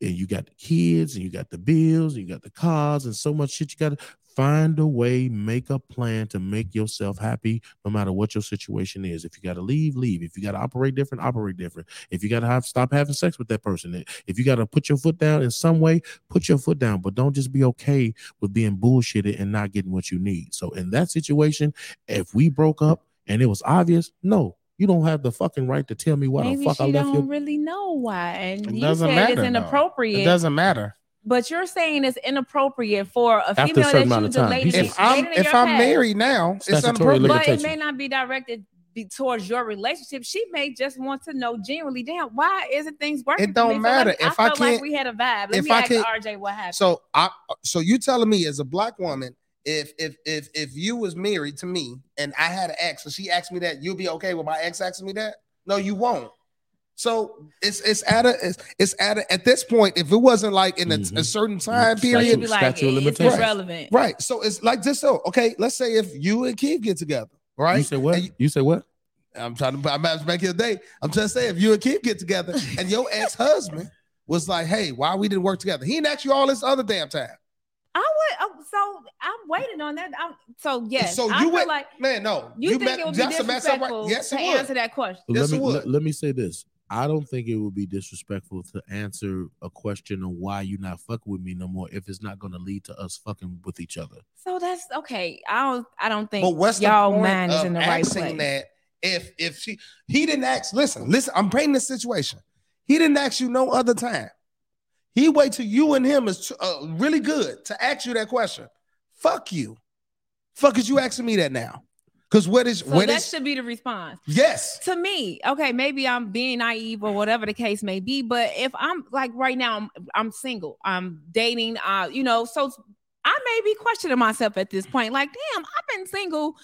and you got the kids and you got the bills and you got the cars and so much shit you got to find a way make a plan to make yourself happy no matter what your situation is if you got to leave leave if you got to operate different operate different if you got to have stop having sex with that person if you got to put your foot down in some way put your foot down but don't just be okay with being bullshitted and not getting what you need so in that situation if we broke up and it was obvious no you don't have the fucking right to tell me why Maybe the fuck I left don't you. really know why, and It you doesn't said matter, it's though. inappropriate. It doesn't matter. But you're saying it's inappropriate for a After a female that you of time. dated, He If I'm if I'm past. married now, it's Statutory inappropriate. but it may not be directed be towards your relationship. She may just want to know genuinely, damn, why isn't things working? It don't So let matter. me- If I I felt like can't- we had a vibe. Let if me I ask can't- RJ what happened. So I so you telling me as a black woman, if if if if you was married to me and I had an ex and she asked me that, you'll be okay with my ex asking me that? No, you won't. So it's it's at a it's, it's at a, at this point, if it wasn't like in a, a Mhm. certain time Statute- period, be like, statute it's limitations. irrelevant. right? So it's like this. So okay, let's say if you and Keith get together, right? You say what? You- You say what? I'm trying to I'm about to make it a day. I'm just saying if you and Keith get together and your ex husband was like, hey, why we didn't work together? He didn't ask you all this other damn time. I would. Oh, so I'm waiting on that. I'm, so yes. So I you feel went- like Man, no. you, think met- it would be that's a mess up, right? disrespectful Yes, to would. answer that question. Yes, let it me would. let, let me say this. I don't think it would be disrespectful to answer a question on why you not fucking with me no more if it's not going to lead to us fucking with each other. So that's okay. I don't. I don't think But what's y'all the point mind is of in the right asking place. that if if she he didn't ask, listen, listen, I'm painting the situation. He didn't ask you no other time. He wait till you and him is uh, really good to ask you that question. Fuck you. Fuck is you asking me that now? Because what is So what that is should be the response. yes. to me, okay, maybe I'm being naive or whatever the case may be, but if I'm like right now, I'm I'm single, I'm dating, uh, you know, so I may be questioning myself at this point. Like, damn, I've been single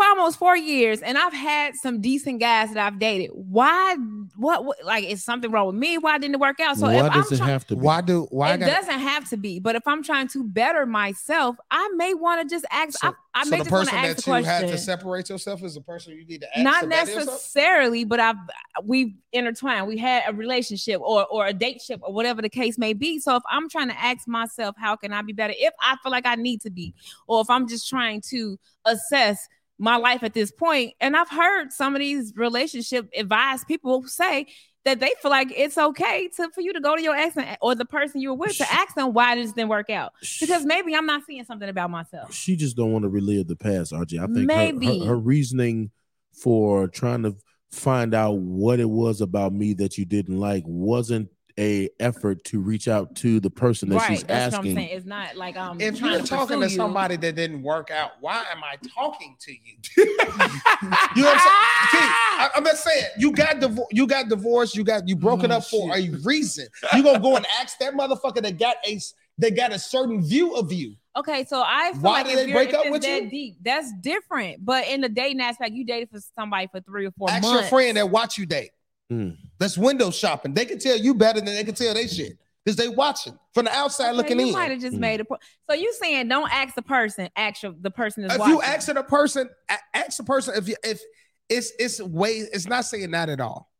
for almost four years, and I've had some decent guys that I've dated. Why? What? what like, is something wrong with me? Why didn't it work out? So why if I'm does it try- have to be? Why do why it gotta- doesn't have to be, but if I'm trying to better myself, I may want to just ask. So- I, I so may the just want to person ask that the you question had to separate yourself is the person you need to ask not to better yourself? necessarily, but I've we've intertwined. We had a relationship or or a dateship or whatever the case may be. So if I'm trying to ask myself, how can I be better? If I feel like I need to be, or if I'm just trying to assess my life at this point, and I've heard some of these relationship advice people say that they feel like it's okay to for you to go to your ex and, or the person you were with to ask them why this didn't work out because maybe I'm not seeing something about myself. she just don't want to relive the past, RJ. I think her- Maybe. her, her reasoning for trying to find out what it was about me that you didn't like wasn't a effort to reach out to the person that right, she's that's what I'm asking. saying. It's not like um If trying you're to talking to you. somebody that didn't work out, why am I talking to you? you know what I'm saying? Keith, I, am just saying, you got divorced, you got divorced, you got you broken Oh, up for a reason. You gonna go and ask that motherfucker that got a s- that got a certain view of you. Okay, so I feel Why like did if, they you're, break if up it's with that you? deep, that's different. But in the dating aspect, you dated for somebody for three or four ask months. your friend that watch you date. Mm. That's window shopping. They can tell you better than they can tell they shit because they watching from the outside Okay, looking you in. might have just Mm. made a point. So you saying don't ask the person, ask your- the person is if watching. you asking the person, ask the person if you if it's it's way it's not saying not at all.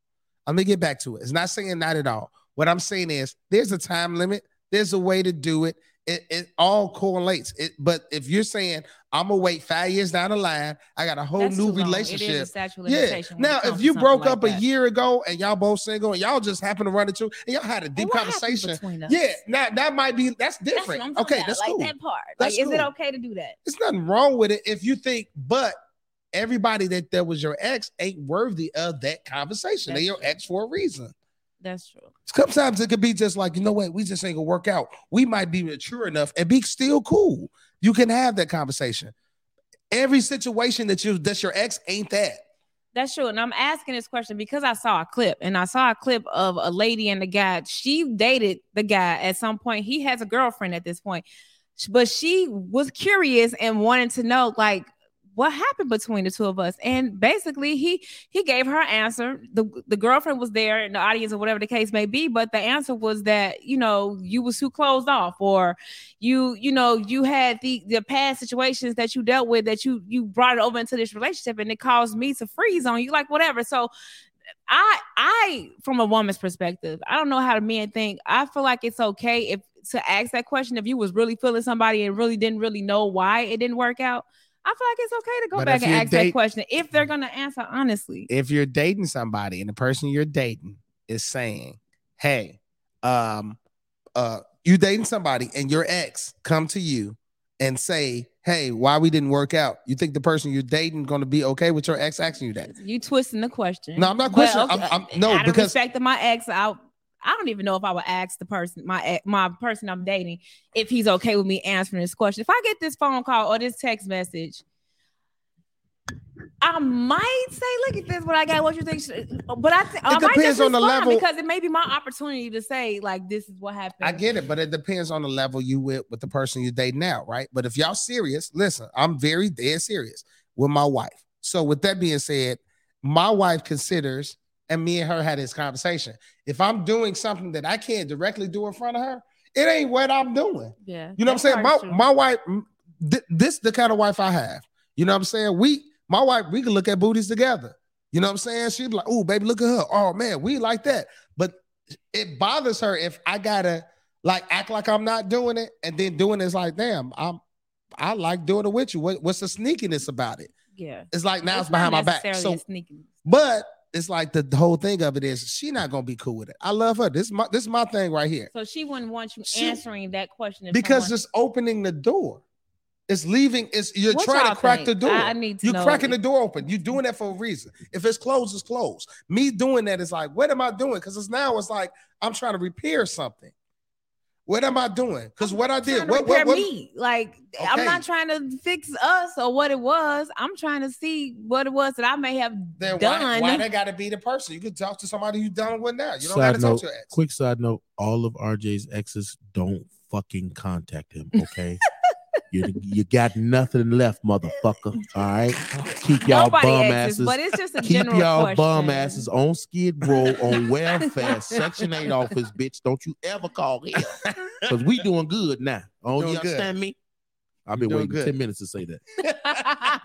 Let me get back to it. It's not saying not at all. What I'm saying is there's a time limit. There's a way to do it. It, it all correlates. It, but if you're saying I'm gonna wait five years down the line, I got a whole That's new too long. It relationship. a Yeah. limitation when it Now, if you broke like up a year ago and y'all both single and y'all just happen to run into and y'all had a deep conversation, yeah, now that might be that's That's different. I'm okay, about, that's like cool. that part. That's like, is it okay to do that? There's nothing wrong with it if you think, but everybody that that was your ex ain't worthy of that conversation. They're your true. ex for a reason. That's true. Sometimes it could be just like, you know what, we just ain't gonna work out. We might be mature enough and be still cool. You can have that conversation. Every situation that you that's your ex ain't that. That's true. And I'm asking this question because I saw a clip and I saw a clip of a lady and the guy. She dated the guy at some point. He has a girlfriend at this point, but she was curious and wanted to know, like, what happened between the two of us. And basically, he he gave her answer. The, the girlfriend was there in the audience or whatever the case may be, but the answer was that, you know, you was too closed off or you, you know, you had the the past situations that you dealt with that you you brought it over into this relationship and it caused me to freeze on you, like whatever. So I I from a woman's perspective, I don't know how the men think. I feel like it's okay if to ask that question if you was really feeling somebody and really didn't really know why it didn't work out. I feel like it's okay to go But back and ask that question if they're gonna answer honestly. If you're dating somebody and the person you're dating is saying, Hey, um, uh, you dating somebody and your ex come to you and say, Hey, why we didn't work out? You think the person you're dating gonna be okay with your ex asking you that? You twisting the question. No, I'm not questioning. I'm- I'm- no, out of because- respect to my ex, I I don't even know if I would ask the person, my eh, my person I'm dating, if he's okay with me answering this question. If I get this phone call or this text message, I might say, "Look at this, what I got. What you think?" But I, th- I might depends on the level- because it may be my opportunity to say, "Like this is what happened." I get it, but it depends on the level you with with the person you date now, right? But if y'all serious, listen, I'm very dead serious with my wife. So with that being said, my wife considers, and me and her had this conversation. If I'm doing something that I can't directly do in front of her, it ain't what I'm doing. Yeah, You know what I'm saying? My true. my wife, th- this the kind of wife I have. You know what I'm saying? We, my wife, we can look at booties together. You know what I'm saying? She'd be like, "Oh, baby, look at her. Oh man, we like that." But it bothers her if I gotta like act like I'm not doing it, and then doing it is like, "Damn, I'm, I like doing it with you." What, what's the sneakiness about it? yeah. It's like now it's, not behind my back. So, sneaky. but it's like the, the whole thing of it is she not gonna be cool with it. I love her. This is my this is my thing right here. So she wouldn't want you She- answering that question because someone- it's opening the door. It's leaving. It's you're What trying to crack think? the door. I- need to you're cracking the door open. You're doing that for a reason. If it's closed, it's closed. Me doing that is like, what am I doing? Because it's now it's like I'm trying to repair something. What am I doing? Because what I did, to what, what, what me. Like I'm not trying to fix us or what it was. I'm trying to see what it was that I may have then done. why, why that got to be the person? You could talk to somebody you done with now. You don't Side got to talk to your ex. quick side note: all of RJ's exes don't fucking contact him. Okay, you you got nothing left, motherfucker. All right, keep y'all Nobody bum asks, asses. but it's just a Keep general y'all question. bum asses on Skid Row on welfare, Section 8 office, bitch. Don't you ever call here. Because we doing good now. Oh, Doing you good. understand me? I've been waiting good. 10 minutes to say that.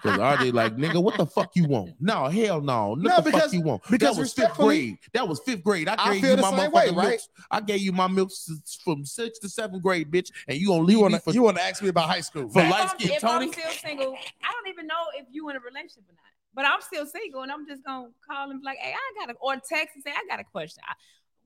Because RJ like, nigga, what the fuck you want? No, hell no. What No, the because- fuck you want? because that was fifth respectfully- grade. That was fifth grade. I I gave feel you the my same motherfucking way, right? milks. I gave you my milks from sixth to seventh grade, bitch. And you gonna leave You want me for you want to ask me about high school? For If light I'm- skinned I'm Tony? still single, I don't even know if you in a relationship or not. But I'm still single, and I'm just gonna call and be like, "Hey, I got a," or text and say, "I got a question." I,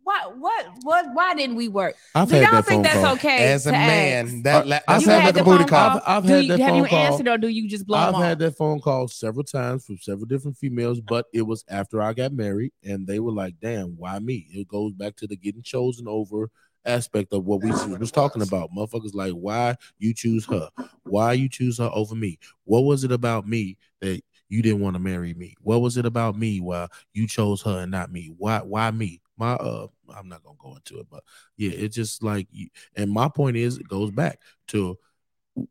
what, what, what? Why didn't we work? I've Do y'all that think that's call. okay? As a man, ask? that Uh, la- I've that's had sound had like the a booty phone call. call. I've- I've had you, that have you phone call. answered or do you just blow I've them had off? that phone call several times from several different females, but it was after I got married, and they were like, "Damn, why me?" It goes back to the getting chosen over aspect of what we That's what was talking about. Motherfuckers like, why you choose her? Why you choose her over me? What was it about me that you didn't want to marry me? What was it about me why you chose her and not me? Why why me? My uh, I'm not gonna go into it, but yeah, it's just like, and my point is, it goes back to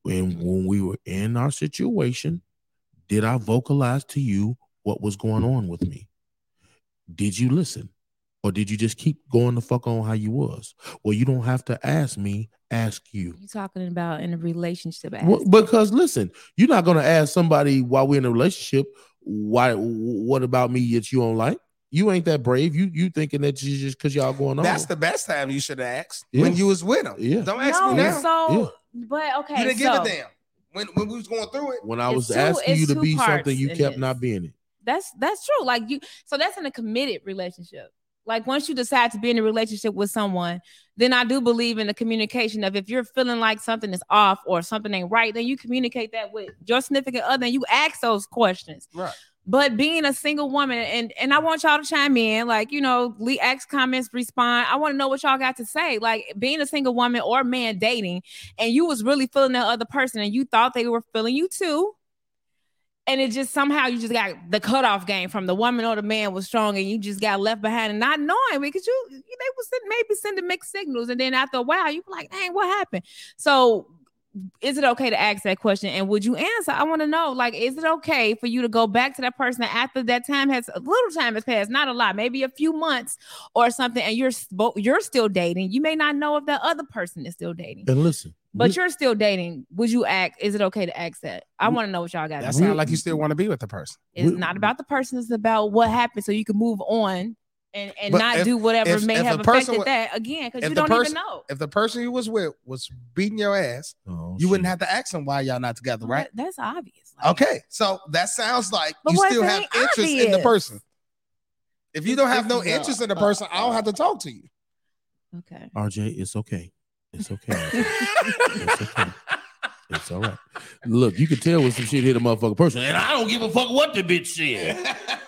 when when we were in our situation, did I vocalize to you what was going on with me? Did you listen? Or did you just keep going the fuck on how you was? Well, you don't have to ask me, ask you. You talking about in a relationship? Well, because listen, you're not gonna ask somebody while we're in a relationship, why what about me that you don't like? You ain't that brave. You you thinking that you just because y'all going on. That's the best time you should ask Yeah. when you was with him. Yeah. Don't ask no, me now. so but okay. you didn't so, give a damn when when we was going through it. when I was two- asking you to be something, you kept this. not being it. That's that's true. Like you, so that's in a committed relationship. Like once you decide to be in a relationship with someone, then I do believe in the communication of if you're feeling like something is off or something ain't right, then you communicate that with your significant other and you ask those questions. Right. But being a single woman, and and I want y'all to chime in, like you know, Lee X comments, respond. I want to know what y'all got to say. Like being a single woman or man dating, and you was really feeling that other person, and you thought they were feeling you too, and it just somehow you just got the cutoff game from the woman or the man was strong, and you just got left behind and not knowing because you they was maybe sending mixed signals, and then after a while you like, dang, what happened? So is it okay to ask that question? And would you answer? I want to know like is it okay for you to go back to that person after that time has a little time has passed not a lot maybe a few months or something and you're spo- you're still dating. You may not know if that other person is still dating. And listen, but we- you're still dating. Would you act is it okay to ask that? I want to know what y'all got That to sounds like you still want to be with the person. it's we- not about the person it's about what happened so you can move on and and But not if- do whatever if- may if have affected wa- that again because you don't person- even know If the person you was with was beating your ass, Oh, you wouldn't have to ask them why y'all not together, Well, right? that- that's obvious Like, Okay, so that sounds like you still have ain't interest in the person. If you don't have no This is a- interest in the person, I don't have to talk to you. okay RJ, it's okay. It's okay. it's okay. It's all right. Look, you can tell when some shit hit a motherfucking person, and I don't give a fuck what the bitch said.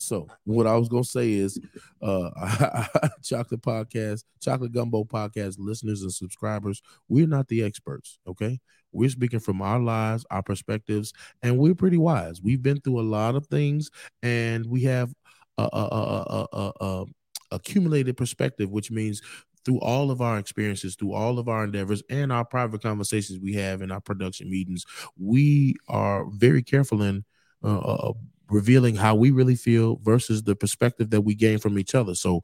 So what I was gonna say is, uh, chocolate podcast, chocolate gumbo podcast listeners and subscribers, we're not the experts. Okay, we're speaking from our lives, our perspectives, and we're pretty wise. We've been through a lot of things, and we have a, a, a, a, a accumulated perspective, which means through all of our experiences, through all of our endeavors, and our private conversations we have in our production meetings, we are very careful in uh, uh, revealing how we really feel versus the perspective that we gain from each other. So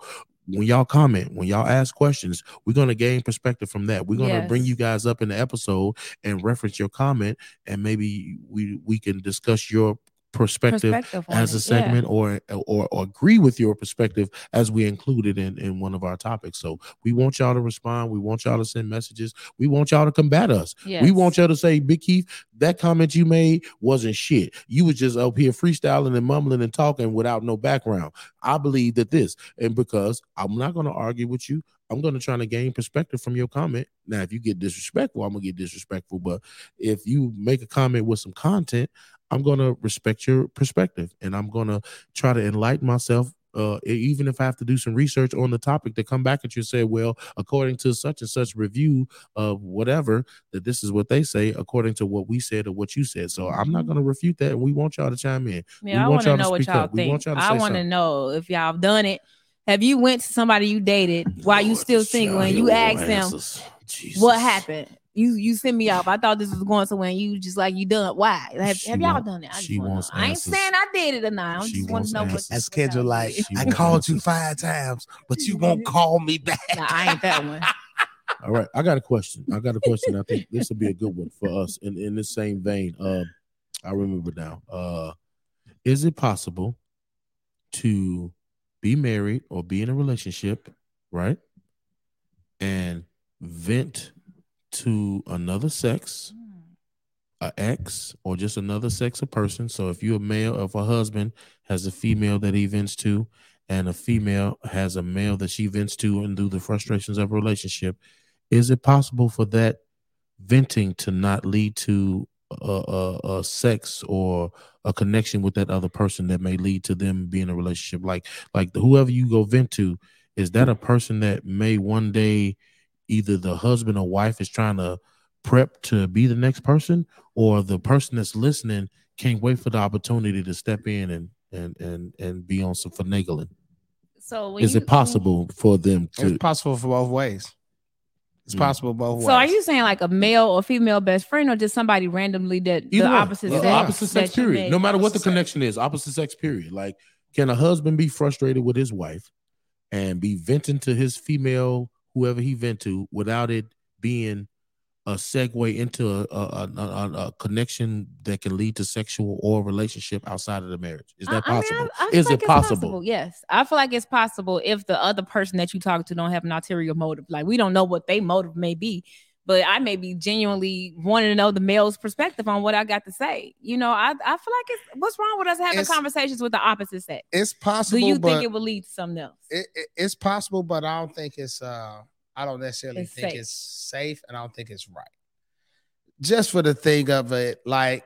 when y'all comment, when y'all ask questions, we're going to gain perspective from that. We're going to bring you guys up in the episode and reference your comment, and maybe we we can discuss your perspective perspective as a it, yeah. segment or, or or agree with your perspective as we include it in in one of our topics. So we want y'all to respond. We want y'all to send messages. We want y'all to combat us. We want y'all to say big keith that comment you made wasn't shit. You was just up here freestyling and mumbling and talking without no background. I believe that this and because i'm not going to argue with you I'm going to try to gain perspective from your comment. Now, if you get disrespectful, I'm going to get disrespectful. But if you make a comment with some content, I'm going to respect your perspective and I'm going to try to enlighten myself. Uh, even if I have to do some research on the topic to come back at you and say, well, according to such and such review of whatever, that this is what they say, according to what we said or what you said. So I'm not going to refute that. And we want y'all to chime in. Yeah, I want to y'all to know what speak y'all up. We think. want y'all to I want to know if y'all have done it. Have you went to somebody you dated while you still single and you here asked won't them. Jesus. what happened? You you sent me off. I thought this was going somewhere. And you just like you done. Why? Have, have y'all want- done it? I, she wants I ain't saying I did it or not. I She just want wants to know what. answers. That's what y'all scheduled like. She I wants called you five times, but you won't call me back. Nah, I ain't that one. All right, I got a question. I got a question. I think this will be a good one for us. In in this same vein, uh, I remember now. Uh, is it possible to be married or be in a relationship, right, and vent to another sex, a ex, or just another sex of person? So if you're a male, if a husband has a female that he vents to, and a female has a male that she vents to, and through the frustrations of a relationship is it possible for that venting to not lead to a, a, a sex or a connection with that other person that may lead to them being in a relationship like like the, whoever you go vent to is that a person that may one day either the husband or wife is trying to prep to be the next person or the person that's listening can't wait for the opportunity to step in and and and and be on some finagling So is you- it possible for them to It's possible for both ways. It's Mm. possible both ways. So are you saying like a male or female best friend, or just somebody randomly that the Either one. opposite sex? opposite sex that you period. met? No matter what the Opposite sex. connection is, opposite sex period. Like, can a husband be frustrated with his wife and be venting to his female, whoever he vent to, without it being a segue into a, a, a, a, connection that can lead to sexual or relationship outside of the marriage? Is that I- I mean, possible? I- Is like it it's possible? Yes, I feel like it's possible if the other person that you talk to don't have an ulterior motive. Like we don't know what they motive may be, but I may be genuinely wanting to know the male's perspective on what I got to say. You know, I I feel like it's what's wrong with us having It's- conversations with the opposite sex. It's possible. Do you think it will lead to something else? it, it- it's possible, but I don't think it's uh I don't necessarily It's think safe. it's safe and I don't think it's right. Just for the thing of it, like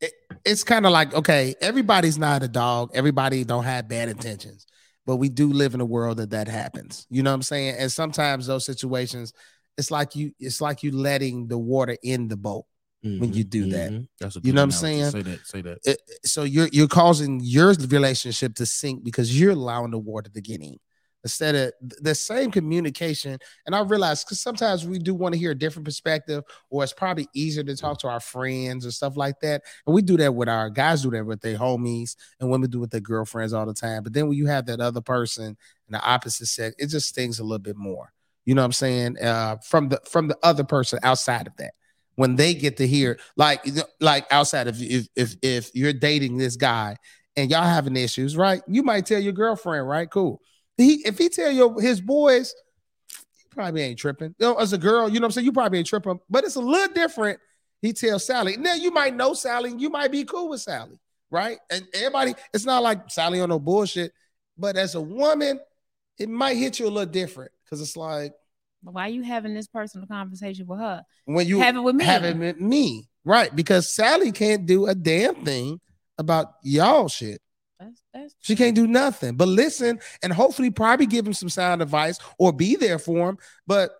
it, it's kind of like okay, everybody's not a dog, everybody don't have bad intentions, but we do live in a world that that happens. You know what I'm saying? And sometimes those situations, it's like you it's like you letting the water in the boat. when you do that. mhm. That's a You know what I'm saying? Say that. Say that. it, so you're you're causing your relationship to sink because you're allowing the water to get in instead of the same communication and i realize because sometimes we do want to hear a different perspective or it's probably easier to talk to our friends or stuff like that and we do that with our guys do that with their homies and women do with their girlfriends all the time but then when you have that other person in the opposite sex it just stings a little bit more you know what i'm saying uh from the from the other person outside of that when they get to hear like like outside of if if if you're dating this guy and y'all having issues, right? You might tell your girlfriend, right? Cool. He if he tell your his boys, you probably ain't tripping. You know, as a girl, you know what I'm saying? You probably ain't tripping, but it's a little different. He tells Sally. Now you might know Sally, you might be cool with Sally, right? And everybody, it's not like Sally on no bullshit, but as a woman, it might hit you a little different because it's like Why are you having this personal conversation with her? when you Have it with me. have it with me, right? Because Sally can't do a damn thing about y'all shit. That's, that's She can't do nothing but listen and hopefully probably give him some sound advice or be there for him. But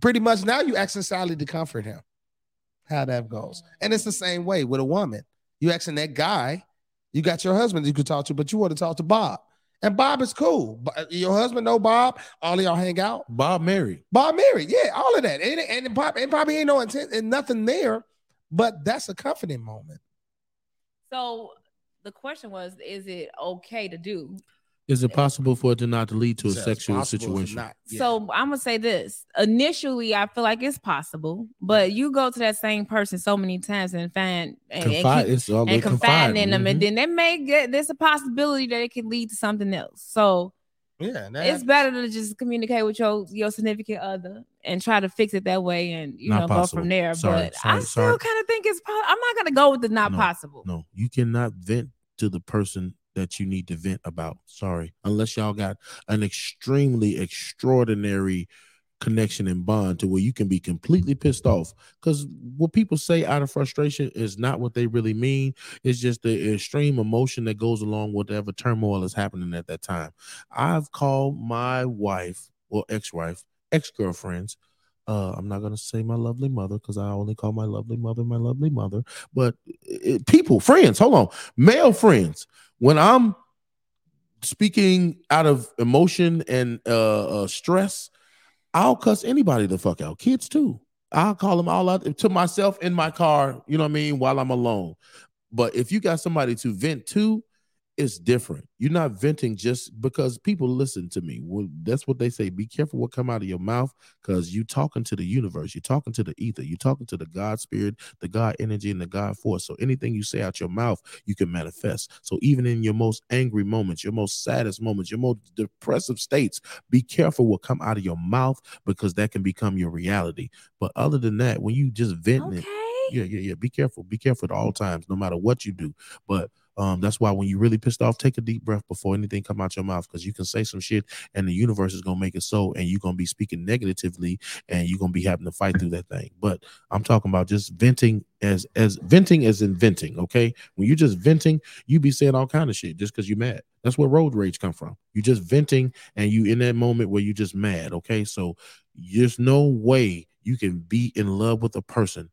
pretty much now you asking Sally to comfort him. How that goes. And it's the same way with a woman. You asking that guy, you got your husband you could talk to, but you want to talk to Bob. And Bob is cool. But your husband know Bob. All of y'all hang out. Bob married. Bob married, yeah, all of that, and and, and, probably, and probably ain't no intent and nothing there, but that's a comforting moment. So the question was, is it okay to do? Is it possible for it to not lead to a So sexual situation? not, yeah. So I'm gonna say this. Initially, I feel like it's possible, but you go to that same person so many times and find and, and Confide, keep- and about confiding in them, Mhm. and then they may get there's a possibility that it can lead to something else. So yeah, that it's better to just communicate with your your significant other and try to fix it that way, and you Not know go from there. Sorry, but sorry, I still kind of think it's. Po- I'm not gonna go with the not No, possible. No, you cannot vent to the person that you need to vent about. Sorry, unless y'all got an extremely extraordinary connection and bond to where you can be completely pissed off. Because what people say out of frustration is not what they really mean. It's just the extreme emotion that goes along with whatever turmoil is happening at that time. I've called my wife or ex-wife, ex-girlfriends. Uh, I'm not gonna say my lovely mother because I only call my lovely mother my lovely mother. But it, people, friends, hold on, male friends. When I'm speaking out of emotion and uh, uh stress, I'll cuss anybody the fuck out. Kids too. I'll call them all out to myself in my car, you know what I mean, while I'm alone. But if you got somebody to vent to, it's different. You're not venting just because people listen to me. Well, that's what they say. Be careful what come out of your mouth because you talking to the universe. You're talking to the ether. You're talking to the God spirit, the God energy, and the God force. So anything you say out your mouth, you can manifest. So even in your most angry moments, your most saddest moments, your most depressive states, be careful what come out of your mouth because that can become your reality. But other than that, when you just venting Okay. it, yeah, yeah, yeah. Be careful. Be careful at all times, no matter what you do. But um, that's why when you're really pissed off, take a deep breath before anything come out your mouth, because you can say some shit and the universe is gonna make it so, and you're gonna be speaking negatively, and you're gonna be having to fight through that thing. But I'm talking about just venting as as venting as inventing. Okay, when you're just venting, you be saying all kind of shit just because you're mad. That's where road rage come from. You just venting, and you in that moment where you just mad. Okay, so there's no way you can be in love with a person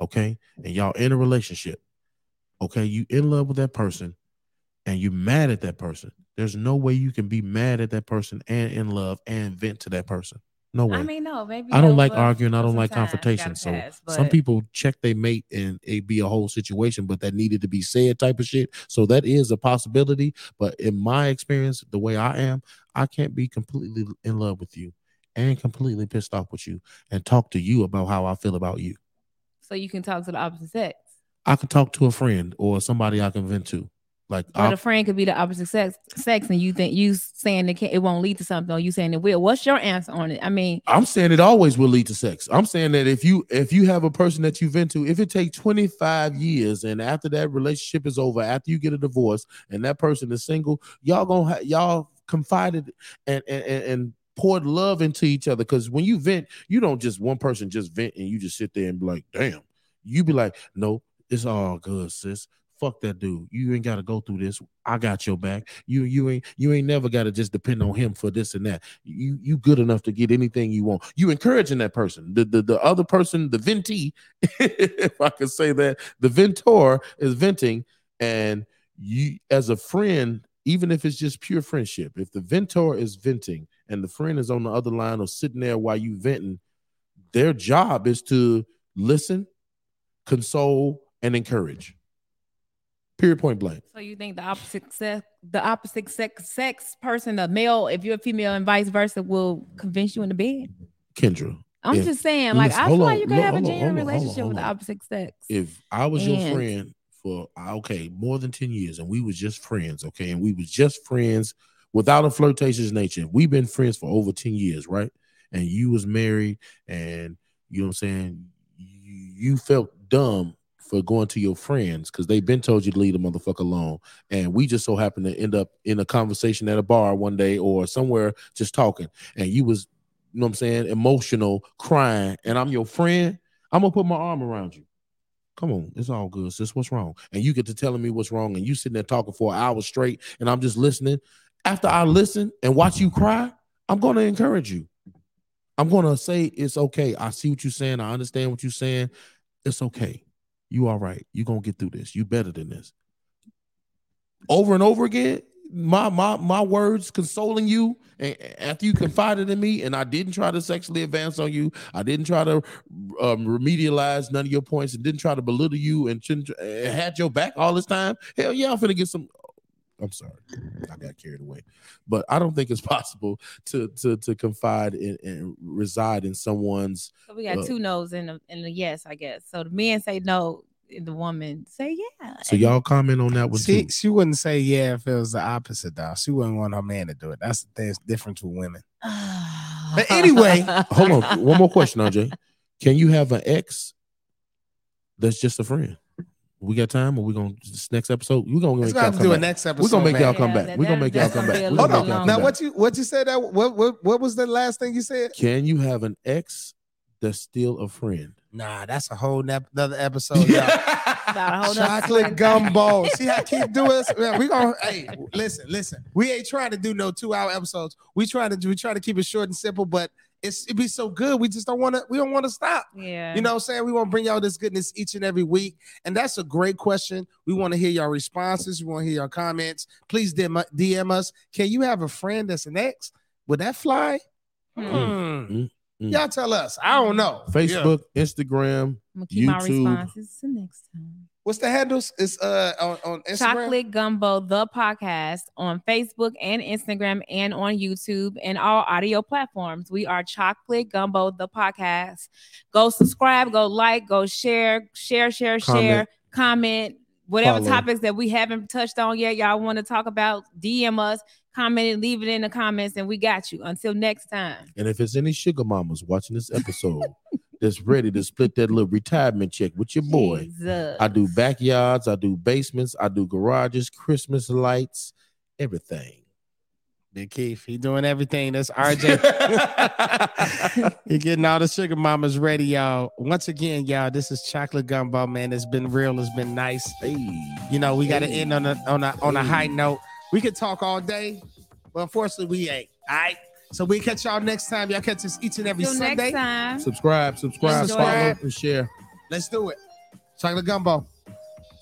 okay and y'all in a relationship okay you in love with that person and you're mad at that person there's no way you can be mad at that person and in love and vent to that person no way I mean, no, maybe I don't like arguing. I don't like confrontation. So pass, some people check their mate and it be a whole situation, but that needed to be said type of shit. So that is a possibility. But in my experience, the way I am, I can't be completely in love with you and completely pissed off with you and talk to you about how I feel about you. So you can talk to the opposite sex. I can talk to a friend or somebody I can vent to. Like But I, a friend could be the opposite sex, sex, and you think you saying it, it won't lead to something, or you saying it will. What's your answer on it? I mean, I'm saying it always will lead to sex. I'm saying that if you if you have a person that you've vent to, if it takes 25 years and after that relationship is over, after you get a divorce and that person is single, y'all gonna ha- y'all confided and and, and, and poured love into each other. Because when you vent, you don't just one person just vent and you just sit there and be like, damn. You be like, no, it's all good, sis. Fuck that dude. You ain't got to go through this. I got your back. You you ain't you ain't never got to just depend on him for this and that. You you good enough to get anything you want. You encouraging that person. The the, the other person, the ventee, if I could say that, the ventor is venting, and you as a friend, even if it's just pure friendship, if the ventor is venting and the friend is on the other line or sitting there while you venting, their job is to listen, console, and encourage. Period. Point blank. so you think the opposite sex, the opposite sex, sex person, the male, if you're a female and vice versa, will convince you in the bed? Kendra, I'm just saying, like I feel like you can have a genuine hold on, hold on, relationship with the opposite sex. if I was your friend for okay more than 10 years and we was just friends, okay, and we was just friends without a flirtatious nature. We've been friends for over 10 years, right? And you was married and you know what I'm saying, you, you felt dumb for going to your friends because they've been told you to leave the motherfucker alone. And we just so happened to end up in a conversation at a bar one day or somewhere just talking. And you was, you know what I'm saying, emotional, crying, and I'm your friend. I'm gonna put my arm around you. Come on, it's all good, sis. What's wrong? And you get to telling me what's wrong, and you sitting there talking for an hour straight, and I'm just listening. After I listen and watch you cry, I'm gonna encourage you. I'm gonna say it's okay. I see what you're saying. I understand what you're saying. It's okay. You all right. You're gonna get through this. You better than this. Over and over again, my my my words consoling you and after you confided in me and I didn't try to sexually advance on you, I didn't try to um, remedialize none of your points and didn't try to belittle you and uh, had your back all this time. Hell yeah, I'm finna get some. I'm sorry, I got carried away, but I don't think it's possible to to to confide in and reside in someone's. So we got Uh, two no's and a, and a yes, I guess. So the men say no, and the woman say yeah. So y'all comment on that one She too. she wouldn't say yeah if it was the opposite though. She wouldn't want her man to do it. That's the thing, difference with women. But anyway, Hold on, one more question, RJ. Can you have an ex that's just a friend? We got time, or we gonna this next episode? We're gonna Let's make y'all have to come do a back. next episode. We're gonna make man. y'all come Yeah, back. We're gonna make y'all come back. be a We're Hold gonna little make y'all long. Now come what you what you said that what what what was the last thing you said? Can you have an ex that's still a friend? Nah, that's a whole nep- another episode. y'all. About a whole Chocolate friend. gumbo. See how I keep doing this? Man, we gonna hey, listen, listen. We ain't trying to do no two hour episodes. We trying to do we try to keep it short and simple, but it's it be so good. We just don't want to. We don't want to stop. Yeah. You know what I'm saying? We want to bring y'all this goodness each and every week. And that's a great question. We want to hear your responses. We want to hear your comments. Please DM, DM us. Can you have a friend that's an ex? Would that fly? Hmm. Hmm. mm, mm. Y'all tell us. I don't know. Yeah. Facebook, Instagram. I'm gonna keep my YouTube. responses to next time. What's the handles? It's uh on, on Instagram. Chocolate Gumbo, the podcast on Facebook and Instagram and on YouTube and all audio platforms. We are Chocolate Gumbo, the podcast. Go subscribe, go like, go share, share, share, share, comment, whatever Follow. topics that we haven't touched on yet, y'all want to talk about, DM us, comment it, leave it in the comments, and we got you. Until next time. And if it's any sugar mamas watching this episode that's ready to split that little retirement check with your boy, Jesus. I do backyards, I do basements, I do garages, Christmas lights, everything. Big Keith, he doing everything. That's RJ. he getting all the sugar mamas ready, y'all. Once again, y'all, this is chocolate gumbo, man. It's been real. It's been nice. Hey, You know, we got to end on a on a on a high note. We could talk all day, but unfortunately, we ain't. All right. So we catch y'all next time. Y'all catch us each and every Until Sunday. next time. subscribe, subscribe, Enjoy follow, and share. Let's do it. Chocolate gumbo.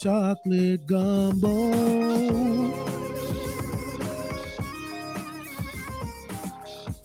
Chocolate gumbo.